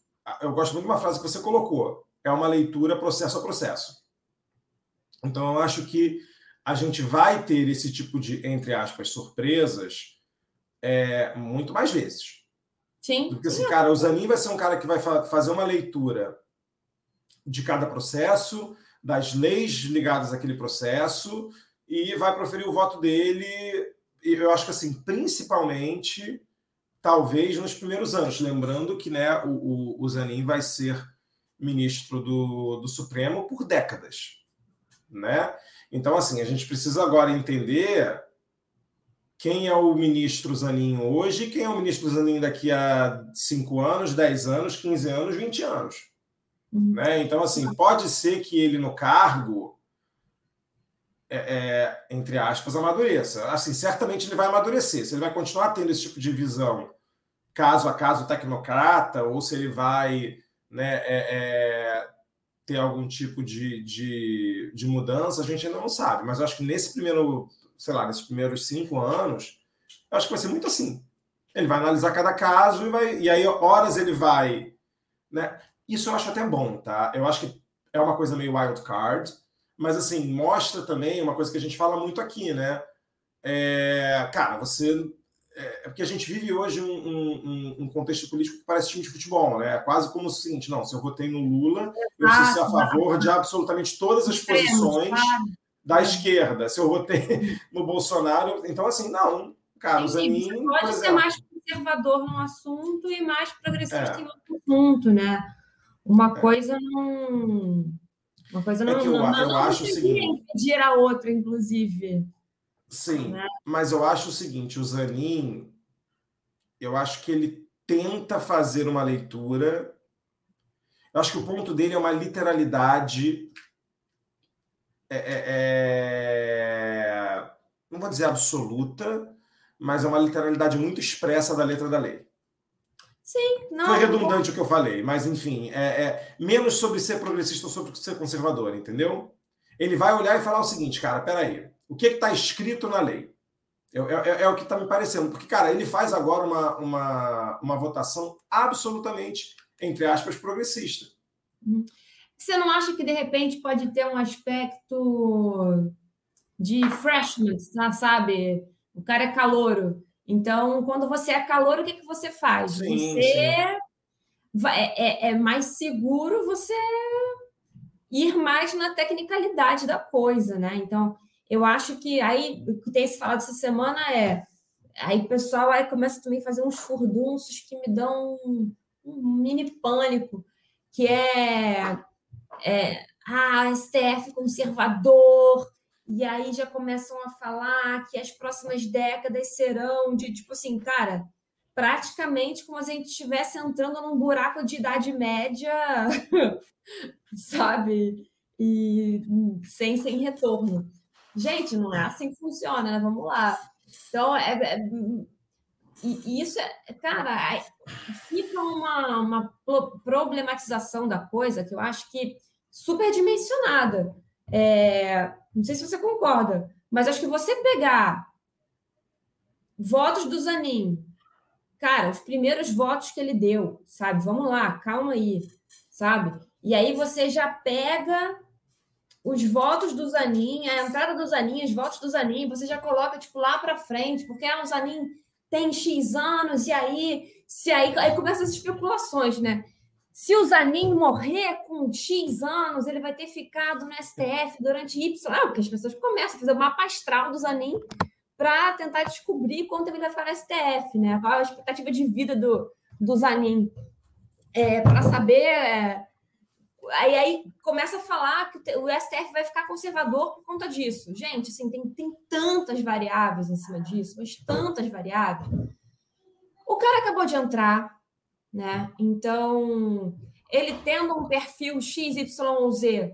eu gosto muito de uma frase que você colocou. É uma leitura processo a processo. Então eu acho que a gente vai ter esse tipo de, entre aspas, surpresas é, muito mais vezes. Sim. Porque esse cara, o Zanin vai ser um cara que vai fa fazer uma leitura de cada processo, das leis ligadas àquele processo e vai proferir o voto dele, eu acho que assim, principalmente, talvez nos primeiros anos, lembrando que né, o, o, o Zanin vai ser ministro do, do Supremo por décadas. Né? Então, assim, a gente precisa agora entender quem é o ministro Zanin hoje e quem é o ministro Zanin daqui a 5 anos, 10 anos, 15 anos, 20 anos. Uhum. Né? Então, assim, pode ser que ele no cargo, é, é, entre aspas, amadureça. Assim, certamente ele vai amadurecer. Se ele vai continuar tendo esse tipo de visão, caso a caso tecnocrata, ou se ele vai né, é, é, ter algum tipo de, de, de, mudança, a gente ainda não sabe. Mas acho que nesse primeiro, sei lá, nesses primeiros cinco anos, acho que vai ser muito assim. Ele vai analisar cada caso e, vai, e aí, horas ele vai. Né? Isso eu acho até bom, tá? Eu acho que é uma coisa meio wild card, mas assim, mostra também uma coisa que a gente fala muito aqui, né? É, cara, você. É, é porque a gente vive hoje um, um, um, contexto político que parece time de futebol, né? É quase como o seguinte: não, se eu votei no Lula, eu preciso ser a favor de absolutamente todas as posições da esquerda. Se eu votei no Bolsonaro, então assim, não, cara, os Zanin. Pode ser mais conservador num assunto e mais progressista é. em outro assunto, né? Uma é. coisa não. Uma coisa não, é eu, não, eu não acho o seguinte. impedir a outra, inclusive. Sim, né? mas eu acho o seguinte: o Zanin, eu acho que ele tenta fazer uma leitura. Eu acho que o ponto dele é uma literalidade. É, é, é, não vou dizer absoluta, mas é uma literalidade muito expressa da letra da lei. Sim, não. Foi redundante o que eu falei, mas enfim, é, é, menos sobre ser progressista ou sobre ser conservador, entendeu? Ele vai olhar e falar o seguinte, cara, peraí, o que está escrito na lei? É, é, é o que está me parecendo. Porque, cara, ele faz agora uma, uma, uma votação absolutamente, entre aspas, progressista. Uhum. Você não acha que, de repente, pode ter um aspecto de freshman, sabe? O cara é calouro. Então, quando você é calouro, o que, que você faz? Sim, você sim. Vai, é, é, é mais seguro você ir mais na tecnicalidade da coisa, né? Então, eu acho que aí o que tem se falado essa semana é aí o pessoal aí começa também a fazer uns furdunços que me dão um, um mini pânico, que é, é ah, STF conservador, e aí já começam a falar que as próximas décadas serão de tipo assim, cara, praticamente como se a gente estivesse entrando num buraco de idade média, sabe? E sem, sem retorno. Gente, não é assim que funciona, né? Vamos lá. Então, é, é e isso é, cara, fica uma, uma problematização da coisa que eu acho que superdimensionada. É, não sei se você concorda, mas acho que você pegar votos do Zanin, cara, os primeiros votos que ele deu, sabe? Vamos lá, calma aí, sabe? E aí você já pega os votos do Zanin, a entrada do Zanin, os votos do Zanin, você já coloca tipo lá para frente, porque ah, o Zanin tem X anos e aí se aí, aí começam as especulações, né? Se o Zanin morrer com X anos, ele vai ter ficado no STF durante Y. Ah, porque as pessoas começam a fazer o mapa astral do Zanin para tentar descobrir quanto ele vai ficar no STF, né? Qual a expectativa de vida do, do Zanin. É, para saber. É... Aí, aí começa a falar que o STF vai ficar conservador por conta disso. Gente, assim, tem, tem tantas variáveis em cima disso, mas tantas variáveis. O cara acabou de entrar, né? Então, ele tendo um perfil XYZ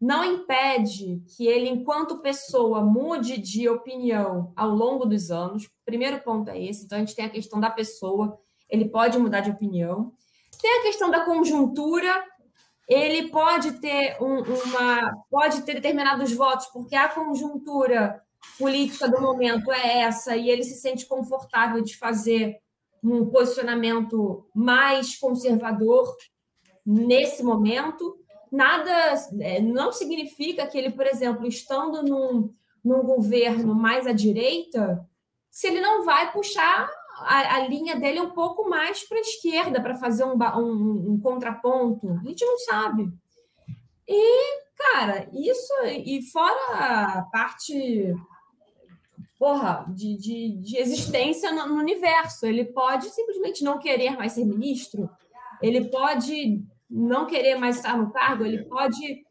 não impede que ele, enquanto pessoa, mude de opinião ao longo dos anos. Primeiro ponto é esse. Então, a gente tem a questão da pessoa, ele pode mudar de opinião. Tem a questão da conjuntura, ele pode ter um, uma. pode ter determinados votos, porque a conjuntura política do momento é essa, e ele se sente confortável de fazer um posicionamento mais conservador nesse momento. Nada é, não significa que ele, por exemplo, estando num, num governo mais à direita, se ele não vai puxar a, a linha dele um pouco mais para a esquerda para fazer um, um, um contraponto. A gente não sabe. E, cara, isso e fora a parte porra, de, de, de existência no, no, universo. Ele pode simplesmente não querer mais ser ministro, ele pode não querer mais estar no cargo, ele pode.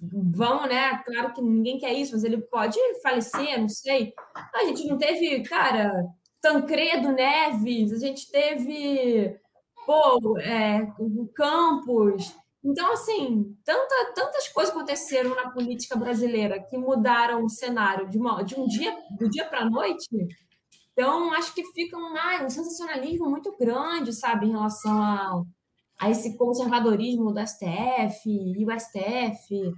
Vão, né? Claro que ninguém quer isso, mas ele pode falecer, não sei. A gente não teve, cara, Tancredo Neves, a gente teve, pô, é, Campos, então, assim, tanta, tantas coisas aconteceram na política brasileira que mudaram o cenário de, uma, de um dia, do dia para a noite. Então, acho que fica um, ah, um sensacionalismo muito grande, sabe, em relação a, a esse conservadorismo do STF e o STF.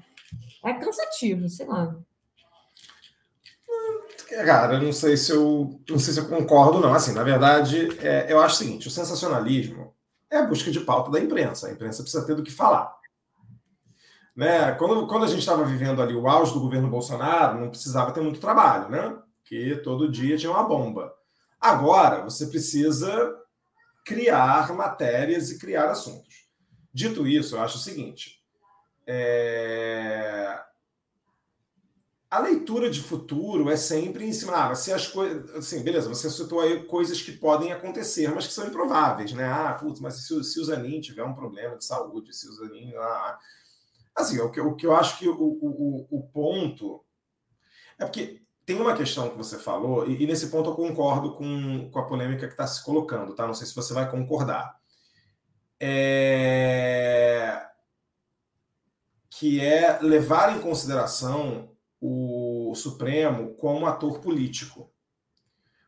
É cansativo, sei lá. Cara, eu não sei se eu não sei se eu concordo, não. Assim, na verdade, é, eu acho o seguinte: o sensacionalismo é a busca de pauta da imprensa. A imprensa precisa ter do que falar. Né? Quando, quando a gente estava vivendo ali o auge do governo Bolsonaro, não precisava ter muito trabalho, né? Porque todo dia tinha uma bomba. Agora, você precisa criar matérias e criar assuntos. Dito isso, eu acho o seguinte: é a leitura de futuro é sempre em cima. Ah, se as coisas. Assim, beleza, você citou aí coisas que podem acontecer, mas que são improváveis, né? Ah, putz, mas se, se o Zanin tiver um problema de saúde, se o Zanin. Ah, assim, o que, o que eu acho que o, o, o ponto. É porque tem uma questão que você falou, e, e nesse ponto eu concordo com, com a polêmica que está se colocando, tá? Não sei se você vai concordar. É... Que é levar em consideração o Supremo como ator político.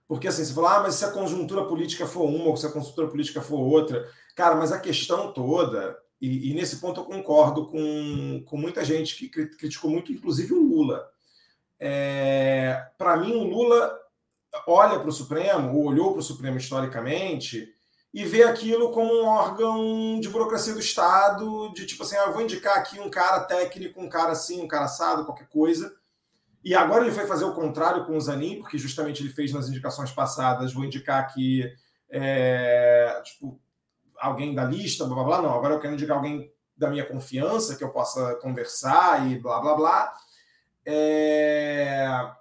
Porque assim, você fala, ah, mas se a conjuntura política for uma, ou se a conjuntura política for outra. Cara, mas a questão toda, e, e nesse ponto eu concordo com, com muita gente que criticou muito, inclusive o Lula. É, para mim, o Lula olha para o Supremo, ou olhou para o Supremo historicamente, e vê aquilo como um órgão de burocracia do Estado, de tipo assim, ah, eu vou indicar aqui um cara técnico, um cara assim, um cara assado, qualquer coisa. E agora ele foi fazer o contrário com o Zanin, porque justamente ele fez nas indicações passadas, vou indicar aqui é, tipo, alguém da lista, blá blá blá. Não, agora eu quero indicar alguém da minha confiança, que eu possa conversar e blá blá blá. É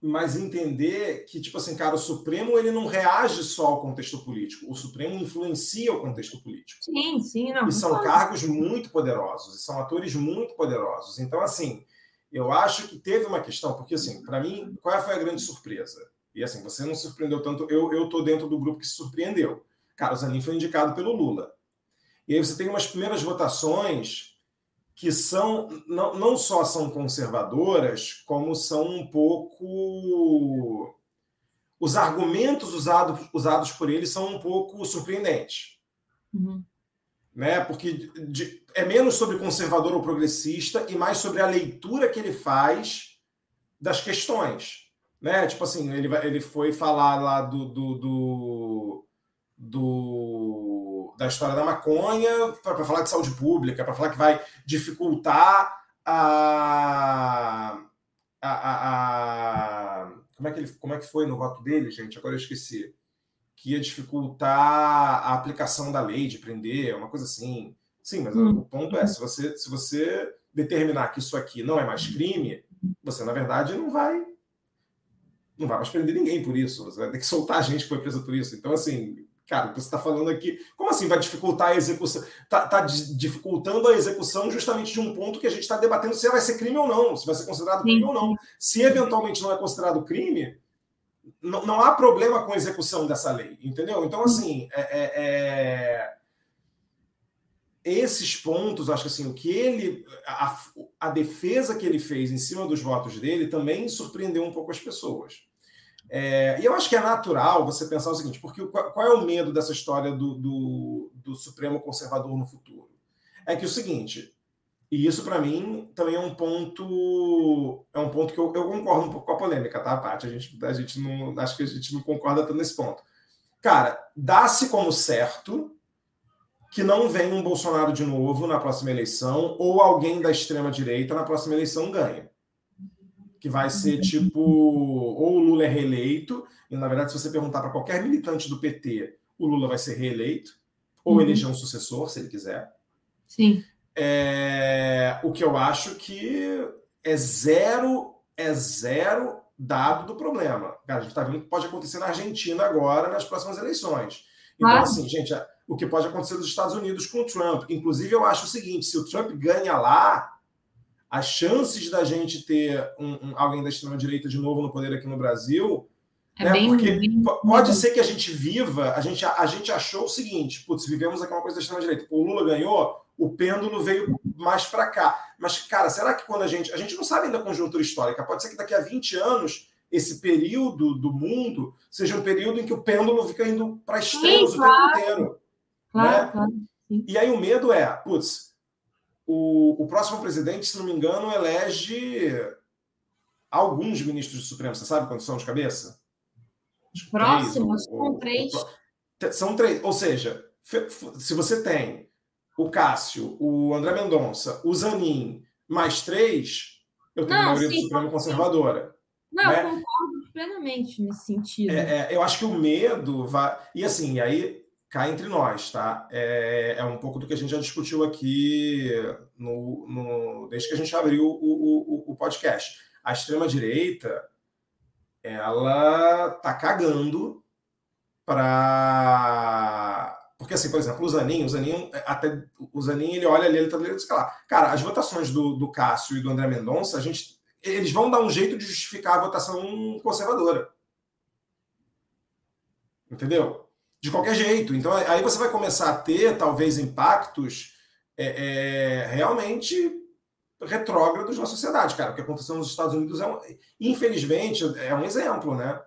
mas entender que, tipo assim, cara, o Supremo ele não reage só ao contexto político, o Supremo influencia o contexto político. Sim, sim, não. E são cargos muito poderosos, e são atores muito poderosos. Então, assim, eu acho que teve uma questão, porque, assim, para mim, qual foi a grande surpresa? E, assim, você não surpreendeu tanto, eu, eu tô dentro do grupo que se surpreendeu. Cara, o Zanin foi indicado pelo Lula. E aí você tem umas primeiras votações que são não, não só são conservadoras, como são um pouco os argumentos usados, usados por eles são um pouco surpreendentes. Uhum. Né? Porque de, é menos sobre conservador ou progressista e mais sobre a leitura que ele faz das questões. Né? Tipo assim, ele, ele foi falar lá do, do, do, do da história da maconha para falar de saúde pública, para falar que vai dificultar a, a, a, a, como é que ele como é que foi no voto dele, gente? Agora eu esqueci. Que ia dificultar a aplicação da lei de prender, uma coisa assim. Sim, mas hum. o ponto é, se você, se você determinar que isso aqui não é mais crime, você, na verdade, não vai não vai mais prender ninguém por isso. Você vai ter que soltar a gente que foi presa por isso. Então, assim, Cara, você está falando aqui, como assim vai dificultar a execução? Está tá dificultando a execução justamente de um ponto que a gente está debatendo se vai ser crime ou não, se vai ser considerado crime Sim. ou não. Se eventualmente não é considerado crime, não, não há problema com a execução dessa lei, entendeu? Então, assim, é, é, é... esses pontos, acho que assim, o que ele, a, a defesa que ele fez em cima dos votos dele também surpreendeu um pouco as pessoas. É, e eu acho que é natural você pensar o seguinte, porque qual é o medo dessa história do, do, do Supremo Conservador no futuro? É que o seguinte, e isso para mim também é um ponto, é um ponto que eu, eu concordo um pouco com a polêmica, tá, Paty? A gente, a gente não, acho que a gente não concorda tanto nesse ponto. Cara, dá-se como certo que não venha um Bolsonaro de novo na próxima eleição ou alguém da extrema direita na próxima eleição ganhe que vai ser tipo, ou o Lula é reeleito, e na verdade, se você perguntar para qualquer militante do PT, o Lula vai ser reeleito, ou uhum. eleger um sucessor, se ele quiser. Sim. É, o que eu acho que é zero, é zero dado do problema. Cara, a gente está vendo que pode acontecer na Argentina agora, nas próximas eleições. Então, ah. assim, gente, o que pode acontecer nos Estados Unidos com o Trump. Inclusive, eu acho o seguinte: se o Trump ganha lá, as chances da gente ter um, um, alguém da extrema-direita de novo no poder aqui no Brasil. É né? bem, Porque bem... pode ser que a gente viva, a gente, a, gente achou o seguinte: putz, vivemos aqui uma coisa da extrema-direita. O Lula ganhou, o pêndulo veio mais para cá. Mas, cara, será que quando a gente. A gente não sabe ainda a conjuntura histórica, pode ser que daqui a 20 anos esse período do mundo seja um período em que o pêndulo fica indo para extremos Sim, claro. o tempo inteiro. Claro, né? claro. E aí o medo é, putz, o, o próximo presidente, se não me engano, elege alguns ministros do Supremo. Você sabe quantos são de cabeça? Próximos, são três. São três. Ou seja, se você tem o Cássio, o André Mendonça, o Zanin, mais três, eu tenho não, maioria sim, do Supremo conservadora. Não, né? eu concordo plenamente nesse sentido. É, é, eu acho que o medo vai. E assim, aí cá entre nós, tá? É, é, um pouco do que a gente já discutiu aqui no, no desde que a gente abriu o, o, o podcast. A extrema-direita, ela tá cagando para porque assim, por exemplo, o Zanin, o Zanin, até o Zanin, ele olha ali, ele tá ali, diz, lá, cara, as votações do, do Cássio e do André Mendonça, a gente eles vão dar um jeito de justificar a votação conservadora. Entendeu? de qualquer jeito. Então, aí você vai começar a ter, talvez, impactos é, é, realmente retrógrados na sociedade, cara. O que aconteceu nos Estados Unidos é, um, infelizmente, é um exemplo, né?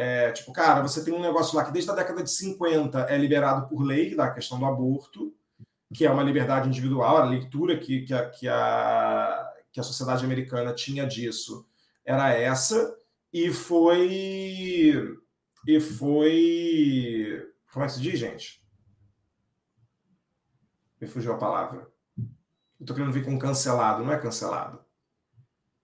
É, tipo, cara, você tem um negócio lá que desde a década de 50 é liberado por lei, da questão do aborto, que é uma liberdade individual, a leitura que, que, a, que, a, que a sociedade americana tinha disso era essa, e foi. E foi. Como é que se diz, gente? Me fugiu a palavra. Eu tô querendo vir com cancelado, não é cancelado.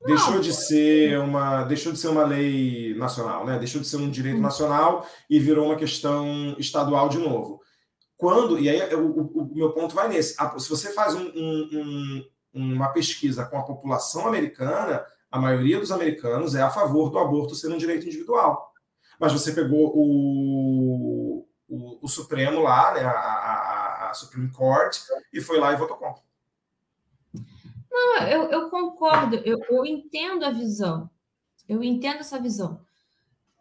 Deixou de ser uma, deixou de ser uma lei nacional, né? Deixou de ser um direito nacional e virou uma questão estadual de novo. Quando e aí o, o, o meu ponto vai nesse. Se você faz um, um, uma pesquisa com a população americana, a maioria dos americanos é a favor do aborto ser um direito individual. Mas você pegou o, o, o Supremo lá, né, a, a, a, Supreme Court, e foi lá e votou contra. Não, eu, eu concordo, eu, eu entendo a visão. Eu entendo essa visão.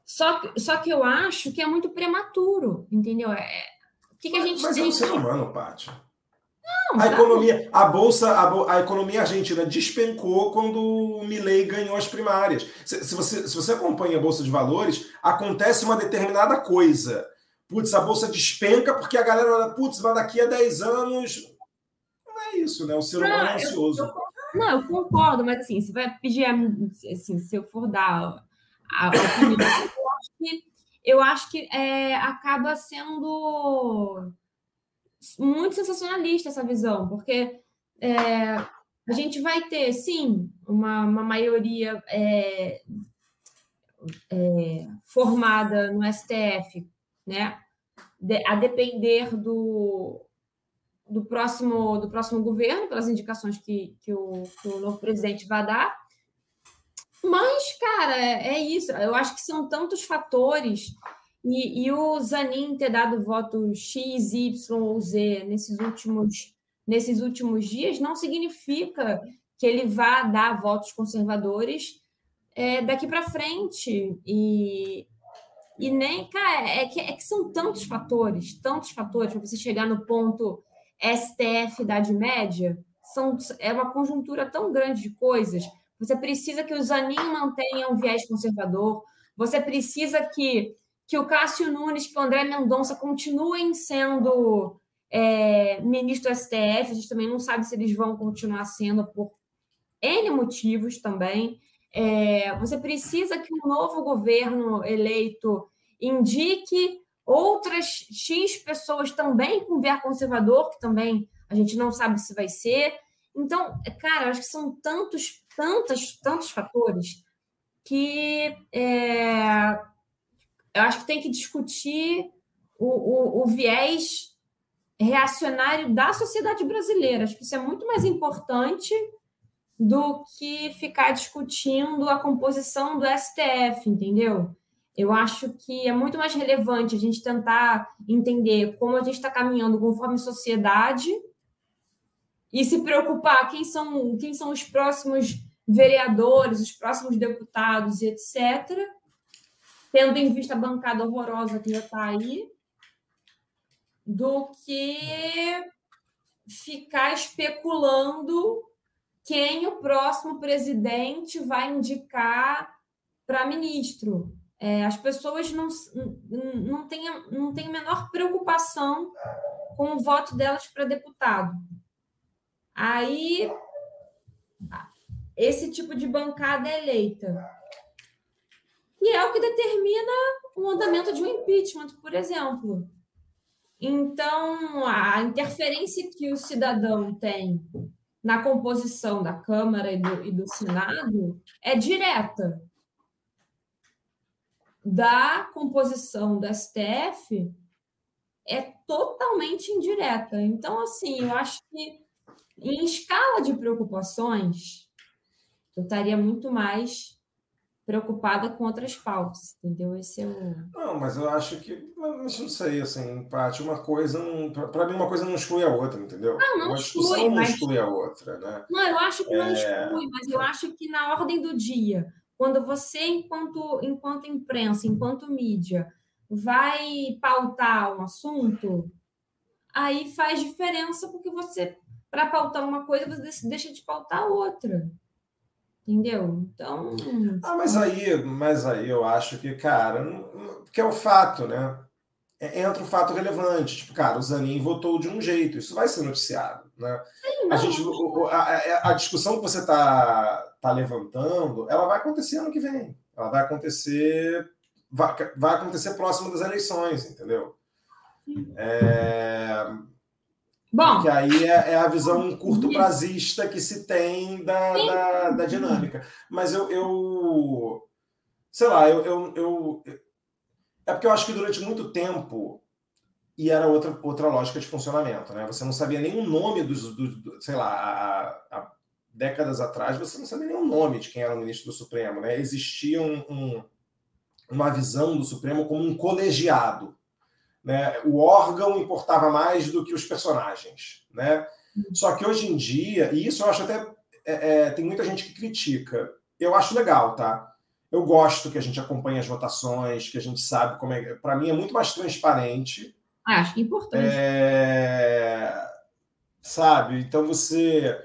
Só que, só que eu acho que é muito prematuro, entendeu? É, o que, que a gente Mas é um ser humano, Paty. Não, a economia, a bolsa, a, a, economia argentina despencou quando o Milley ganhou as primárias. Se, se, você, se você acompanha a bolsa de valores, acontece uma determinada coisa. Putz, a bolsa despenca porque a galera olha, putz, mas daqui a 10 anos. Não é isso, né? O ser humano é ansioso. Eu, eu, não, eu concordo, mas assim, se vai pedir, assim, se eu for dar a, a opinião, eu acho que, eu acho que é, acaba sendo muito sensacionalista essa visão, porque é, a gente vai ter, sim, uma, uma maioria é, é, formada no STF, né? De, a depender do, do, próximo, do próximo governo, pelas indicações que, que, o, que o novo presidente vai dar. Mas, cara, é, isso. Eu acho que são tantos fatores e, e o Zanin ter dado voto X, Y ou Z nesses últimos, nesses últimos dias não significa que ele vá dar votos conservadores é, daqui para frente. E, e nem, cara, é que, é que são tantos fatores, tantos fatores para você chegar no ponto STF Idade Média. São, é uma conjuntura tão grande de coisas. Você precisa que o Zanin mantenha um viés conservador, você precisa que que o Cássio Nunes, que o André Mendonça continuem sendo é, ministro do STF, a gente também não sabe se eles vão continuar sendo por N motivos também. É, você precisa que um novo governo eleito indique outras X pessoas também com viés conservador, que também a gente não sabe se vai ser. Então, cara, acho que são tantos, tantos, tantos fatores que é, eu acho que tem que discutir o, o, o viés reacionário da sociedade brasileira. Acho que isso é muito mais importante do que ficar discutindo a composição do STF, entendeu? Eu acho que é muito mais relevante a gente tentar entender como a gente está caminhando conforme sociedade e se preocupar quem são, quem são os próximos vereadores, os próximos deputados e etc., tendo em vista a bancada horrorosa que já está aí, do que ficar especulando quem o próximo presidente vai indicar para ministro. É, as pessoas não, não, têm, não têm a menor preocupação com o voto delas para deputado. Aí, esse tipo de bancada é eleita e é o que determina o andamento de um impeachment, por exemplo. Então, a interferência que o cidadão tem na composição da Câmara e do, e do Senado é direta. Da composição do STF é totalmente indireta. Então, assim, eu acho que em escala de preocupações, eu estaria muito mais preocupada com outras pautas, entendeu? Esse é o. Não, mas eu acho que. Mas não sei, assim, parte uma coisa. Para mim, uma coisa não exclui a outra, entendeu? Não, não uma exclui. Não mas... exclui a outra, né? Não, eu acho que não é... exclui, mas eu acho que na ordem do dia, quando você, enquanto, enquanto imprensa, enquanto mídia, vai pautar um assunto, aí faz diferença, porque você, para pautar uma coisa, você deixa de pautar outra. Entendeu? Então. Ah, mas aí, mas aí eu acho que, cara, que é o fato, né? É, entra um fato relevante. Tipo, cara, o Zanin votou de um jeito, isso vai ser noticiado. Né? a, gente, a, a, discussão que você está tá levantando, ela vai acontecer ano que vem. Ela vai acontecer, vai, vai acontecer próximo das eleições, entendeu? É, Bom, porque aí é, é, a visão curto prazista que se tem da, da, da, dinâmica. Mas eu, eu sei lá, eu, eu, eu, é porque eu acho que durante muito tempo e era outra, outra lógica de funcionamento, né? Você não sabia nem o nome dos, do, do, sei lá, há, há, décadas atrás você não sabia nem o nome de quem era o ministro do Supremo, né? Existia um, um, uma visão do Supremo como um colegiado, né? O órgão importava mais do que os personagens, né? Só que hoje em dia, e isso eu acho até é, é, tem muita gente que critica. Eu acho legal, tá? Eu gosto que a gente acompanhe as votações, que a gente sabe como é. Para mim é muito mais transparente ah, acho que é importante. É... Sabe? Então você.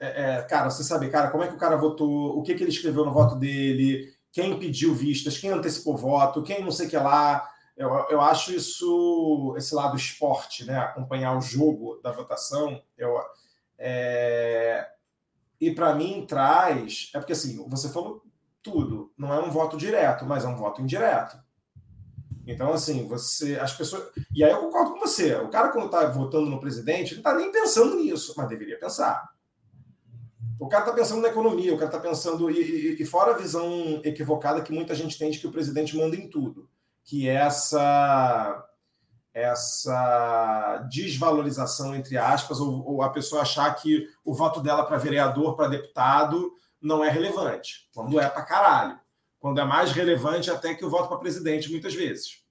É, é, cara, você sabe, cara, como é que o cara votou, o que, que ele escreveu no voto dele, quem pediu vistas, quem antecipou voto, quem não sei o que lá. Eu, eu acho isso, esse lado esporte, né? Acompanhar o jogo da votação. Eu, é... E para mim traz. É porque assim, você falou tudo. Não é um voto direto, mas é um voto indireto. Então, assim, você. As pessoas. E aí eu concordo com você. O cara, quando está votando no presidente, não está nem pensando nisso, mas deveria pensar. O cara está pensando na economia, o cara está pensando. E, e, e, fora a visão equivocada que muita gente tem de que o presidente manda em tudo, que é essa. Essa desvalorização, entre aspas, ou, ou a pessoa achar que o voto dela para vereador, para deputado, não é relevante, quando é para caralho quando é mais relevante até que o voto para presidente, muitas vezes.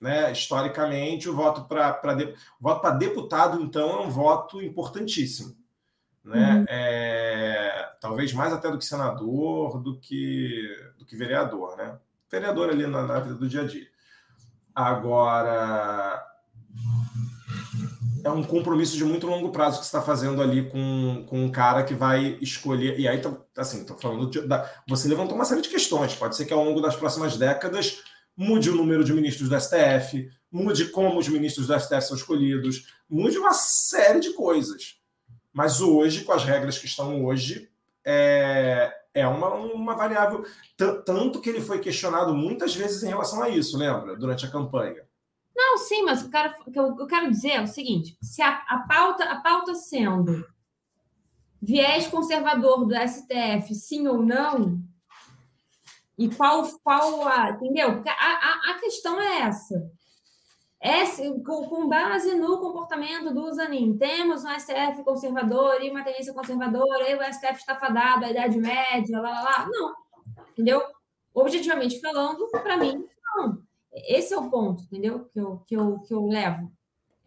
Né? Historicamente, o voto para voto para deputado, então, é um voto importantíssimo. Né? Uhum. É... Talvez mais até do que senador, do que, do que vereador. Né? Vereador ali na, na vida do dia a dia. Agora, é um compromisso de muito longo prazo que você está fazendo ali com, com um cara que vai escolher. E aí, tá, assim, estou falando. De, da, você levantou uma série de questões. Pode ser que ao longo das próximas décadas mude o número de ministros do STF, mude como os ministros do STF são escolhidos, mude uma série de coisas. Mas hoje, com as regras que estão hoje, é, é uma, uma variável. Tanto que ele foi questionado muitas vezes em relação a isso, lembra? Durante a campanha. Não, sim, mas o cara, o que eu, quero dizer é o seguinte: se a, a, pauta, a pauta sendo viés conservador do STF, sim ou não, e qual, qual a. Entendeu? A, a, a questão é essa. É, com, base no comportamento do Zanin, temos um STF conservador e uma tendência conservadora, e o STF está fadado à Idade Média, lá, lá, lá. Não. Entendeu? Objetivamente falando, para mim, não. Esse é o ponto, entendeu? Que eu, que eu, que eu levo.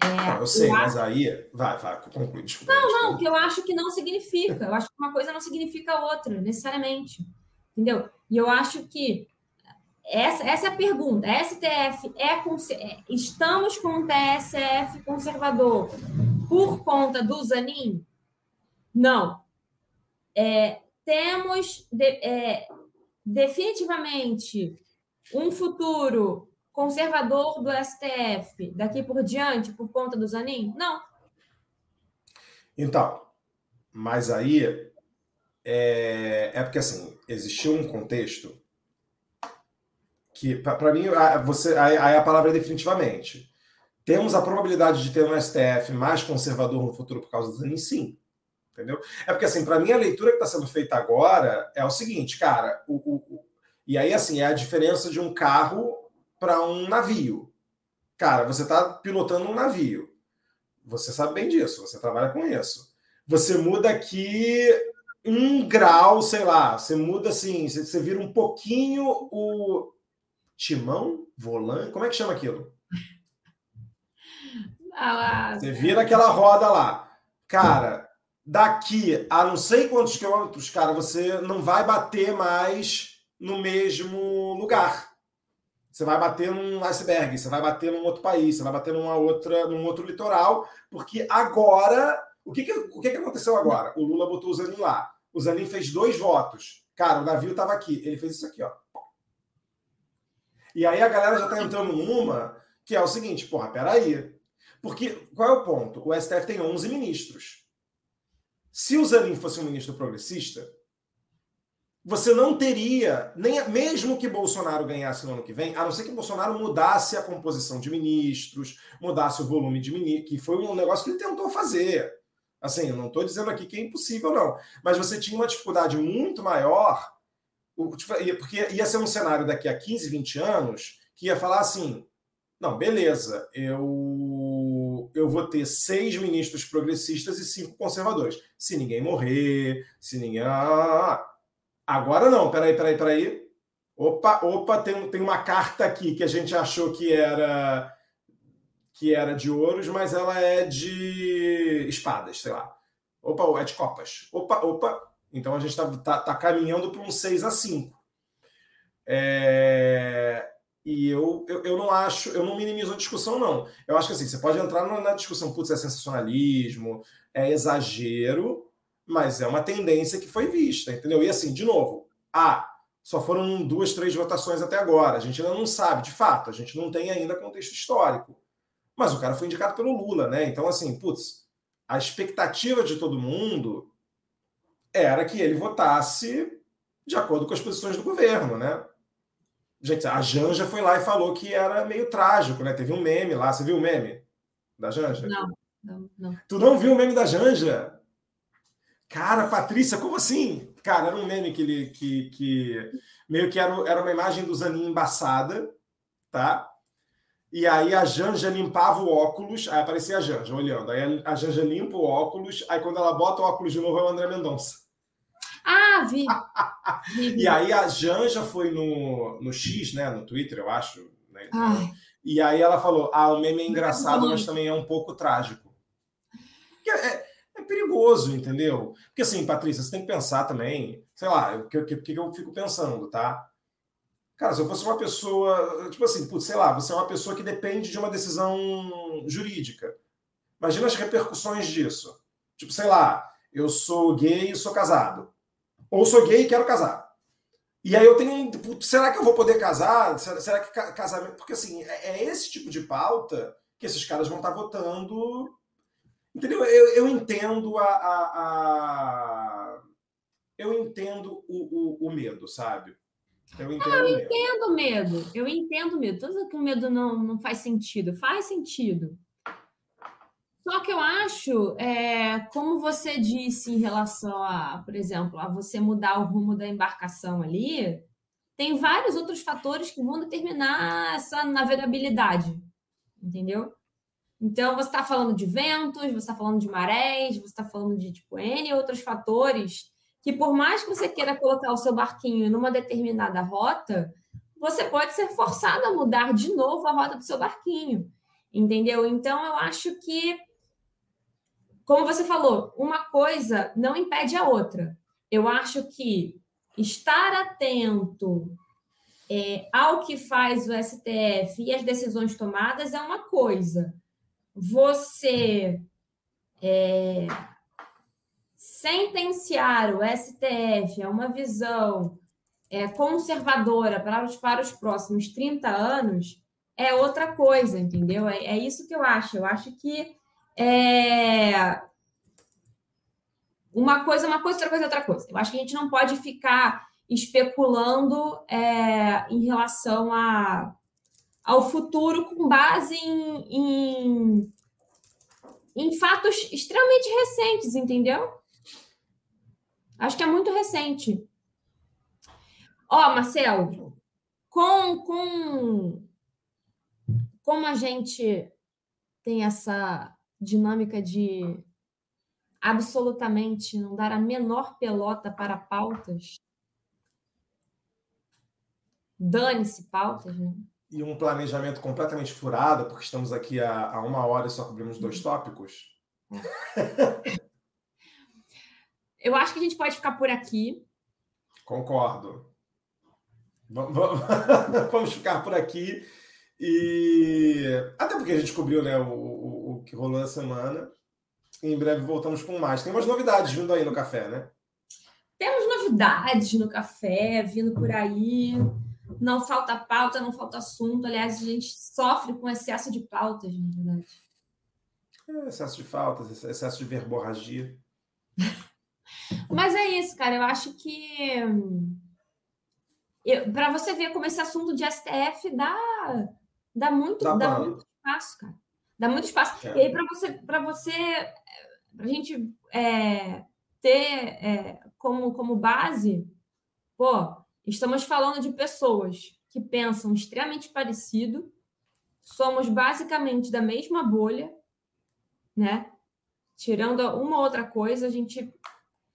É, eu sei, eu mas acho... aí. Vai, vai, conclui. Desculpa, não, não, que eu acho que não significa. Eu acho que uma coisa não significa outra, necessariamente. Entendeu? E eu acho que essa, essa é a pergunta. STF é, é estamos com o TSF conservador por conta do Zanin? Não. É, temos de, é, definitivamente um futuro conservador do STF daqui por diante por conta do Zanin? Não. Então, mas aí é, é porque assim existiu um contexto que para mim você aí, aí a palavra é definitivamente temos a probabilidade de ter um STF mais conservador no futuro por causa do Zanin, sim. Entendeu? É porque, assim, para mim, a leitura que está sendo feita agora é o seguinte, cara. O, o, e aí, assim, é a diferença de um carro para um navio. Cara, você está pilotando um navio. Você sabe bem disso, você trabalha com isso. Você muda aqui um grau, sei lá, você muda assim, você vira um pouquinho o timão, volante, como é que chama aquilo? Ah, você vira aquela roda lá. Cara, daqui a não sei quantos quilômetros, cara, você não vai bater mais no mesmo lugar. Você vai bater num iceberg, você vai bater num outro país, você vai bater numa outra, num outro litoral, porque agora. O que, que, o que, que aconteceu agora? O Lula botou o Zanin lá. O Zanin fez dois votos. Cara, o navio estava aqui. Ele fez isso aqui, ó. E aí a galera já está entrando numa que é o seguinte, porra, peraí. Porque qual é o ponto? O STF tem 11 ministros. Se o Zanin fosse um ministro progressista, você não teria, nem mesmo que Bolsonaro ganhasse no ano que vem, a não ser que Bolsonaro mudasse a composição de ministros, mudasse o volume de ministros, que foi um negócio que ele tentou fazer. Assim, eu não estou dizendo aqui que é impossível, não. Mas você tinha uma dificuldade muito maior, porque ia ser um cenário daqui a 15, 20 anos, que ia falar assim: não, beleza, eu, eu vou ter seis ministros progressistas e cinco conservadores. Se ninguém morrer, se ninguém. Ah, agora não, peraí, peraí, peraí. Opa, opa, tem, tem uma carta aqui que a gente achou que era que era de ouros, mas ela é de espadas, sei lá. Opa, é de copas. Opa, opa. Então a gente está tá, tá caminhando para um 6 a 5. É... E eu, eu, eu, não acho, eu não minimizo a discussão, não. Eu acho que assim, você pode entrar na discussão, putz, é sensacionalismo, é exagero, mas é uma tendência que foi vista, entendeu? E assim, de novo, ah, só foram duas, três votações até agora. A gente ainda não sabe, de fato, a gente não tem ainda contexto histórico. Mas o cara foi indicado pelo Lula, né? Então, assim, putz, a expectativa de todo mundo era que ele votasse de acordo com as posições do governo, né? Gente, a Janja foi lá e falou que era meio trágico, né? Teve um meme lá. Você viu o meme da Janja? Não, não, não. Tu não viu o meme da Janja? Cara, Patrícia, como assim? Cara, era um meme que ele que, que meio que era, era uma imagem do Zanin embaçada, tá? E aí a Janja limpava o óculos, aí aparecia a Janja olhando. Aí a Janja limpa o óculos, aí quando ela bota o óculos de novo é o André Mendonça. Ah, vi. e aí a Janja foi no, no X, né? No Twitter, eu acho. Né? E aí ela falou: ah, o meme é engraçado, mas também é um pouco trágico. É, é, é, perigoso, entendeu? Porque assim, Patrícia, você tem que pensar também, sei lá, o que, que, que eu fico pensando, tá? Cara, se eu fosse uma pessoa, tipo assim, putz, sei lá, você é uma pessoa que depende de uma decisão jurídica. Imagina as repercussões disso. Tipo, sei lá, eu sou gay e sou casado. Ou sou gay e quero casar. E aí eu tenho um. Putz, será que eu vou poder casar? Será, que casamento. Porque assim, é, é, esse tipo de pauta que esses caras vão estar votando. Entendeu? Eu, eu entendo a, a, a. eu entendo o, o, o medo, sabe? Eu entendo, eu entendo medo. Eu entendo medo. Tudo que o medo não, não faz sentido. Faz sentido. Só que eu acho, é, como você disse em relação a, por exemplo, a você mudar o rumo da embarcação ali, tem vários outros fatores que vão determinar essa navegabilidade, entendeu? Então, você está falando de ventos, você está falando de marés, você está falando de tipo, N outros fatores que por mais que você queira colocar o seu barquinho numa determinada rota, você pode ser forçado a mudar de novo a rota do seu barquinho, entendeu? Então eu acho que, como você falou, uma coisa não impede a outra. Eu acho que estar atento é, ao que faz o STF e as decisões tomadas é uma coisa. Você é, sentenciar o STF a uma visão é, conservadora para os, para os próximos 30 anos é outra coisa, entendeu? É, é isso que eu acho. Eu acho que é uma coisa, uma coisa, outra coisa, outra coisa. Eu acho que a gente não pode ficar especulando é, em relação a, ao futuro com base em, em, em fatos extremamente recentes, entendeu? Acho que é muito recente. Ó, oh, Marcel, com, com como a gente tem essa dinâmica de absolutamente não dar a menor pelota para pautas, dane-se pautas, né? E um planejamento completamente furado, porque estamos aqui há, há uma hora e só cobrimos dois uhum. tópicos. Eu acho que a gente pode ficar por aqui. Concordo. Vamos ficar por aqui. E até porque a gente cobriu né, o, o, que rolou na semana. E em breve voltamos com mais. Tem umas novidades vindo aí no café, né? Temos novidades no café vindo por aí. Não falta pauta, não falta assunto. Aliás, a gente sofre com excesso de pautas, na verdade. É, excesso de faltas, excesso de verborragia. Mas é isso, cara. Eu acho que. Para você ver como esse assunto de STF dá, dá, muito, dá, dá muito espaço, cara. Dá muito espaço. É. E aí, para você, para você, a gente é, ter é, como, como base, pô, estamos falando de pessoas que pensam extremamente parecido, somos basicamente da mesma bolha, né? Tirando uma outra coisa, a gente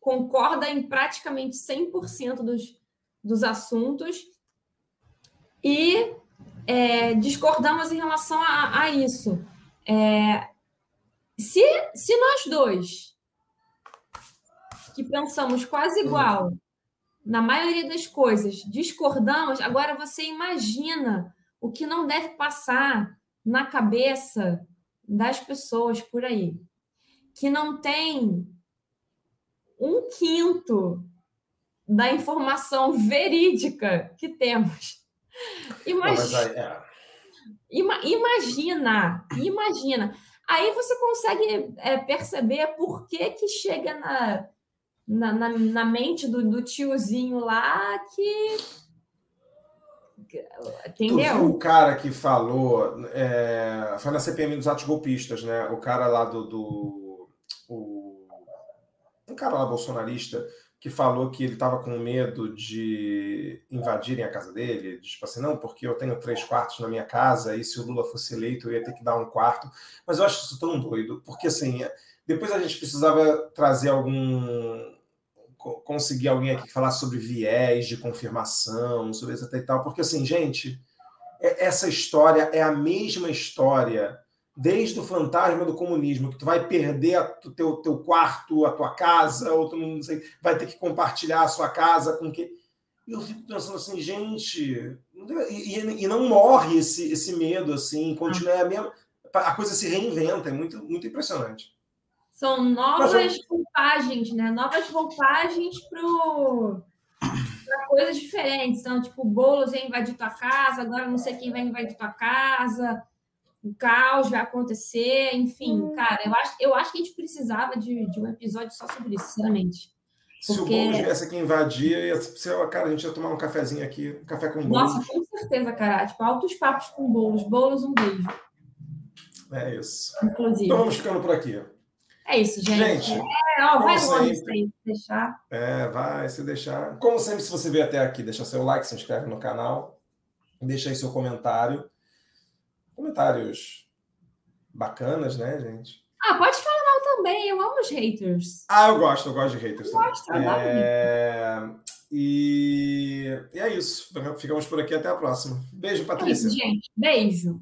concorda em praticamente 100% dos, dos assuntos e é, discordamos em relação a, a isso. É, se, se nós dois que pensamos quase igual na maioria das coisas, discordamos, agora você imagina o que não deve passar na cabeça das pessoas por aí, que não tem um quinto da informação verídica que temos. Imagina, é. Ima, imagina, imagina. Aí você consegue é, perceber por que, que chega na, na, na, na mente do, do, tiozinho lá que. Entendeu? Tu viu o cara que falou. É, foi na CPM dos atos golpistas, né? O cara lá do. do o, um cara lá bolsonarista que falou que ele estava com medo de invadirem a casa dele, tipo assim, não, porque eu tenho três quartos na minha casa e se o Lula fosse eleito eu ia ter que dar um quarto. Mas eu acho isso tão doido, porque assim, depois a gente precisava trazer algum conseguir alguém aqui falasse sobre viés de confirmação, sobre isso e tal, porque assim, gente, é, essa história é a mesma história desde o fantasma do comunismo, que tu vai perder o teu, teu quarto, a tua casa, ou tu não sei, vai ter que compartilhar a sua casa com que. Eu fico pensando assim, gente, e, e não morre esse, esse medo, assim, continua a mesma. A coisa se reinventa, é muito, muito impressionante. São novas Mas, roupagens, né? Novas roupagens para coisas diferentes. Então, tipo, bolos vai invadir tua casa, agora não sei quem vai invadir tua casa, o caos vai acontecer, enfim, hum. cara, eu acho, eu acho que a gente precisava de, de um episódio só sobre isso, sinceramente. Porque... Se o Boulos viesse aqui invadir, ia ser, cara, a gente ia tomar um cafezinho aqui, um café com bolos. Nossa, com certeza, cara. Tipo, altos papos com bolos. Bolos, um beijo. É isso. Inclusive. Então vamos ficando por aqui. É isso, gente. gente é, ó, vai longe isso aí, se deixar. É, vai, se deixar. Como sempre, se você veio até aqui, deixa seu like, se inscreve no canal, deixa aí seu comentário. Comentários bacanas, né, gente? Ah, pode falar mal também, eu amo os haters. Ah, eu gosto, eu gosto de haters. Eu gosto, é... E... e é isso. Ficamos por aqui, até a próxima. Beijo, Patrícia. É isso, gente. Beijo.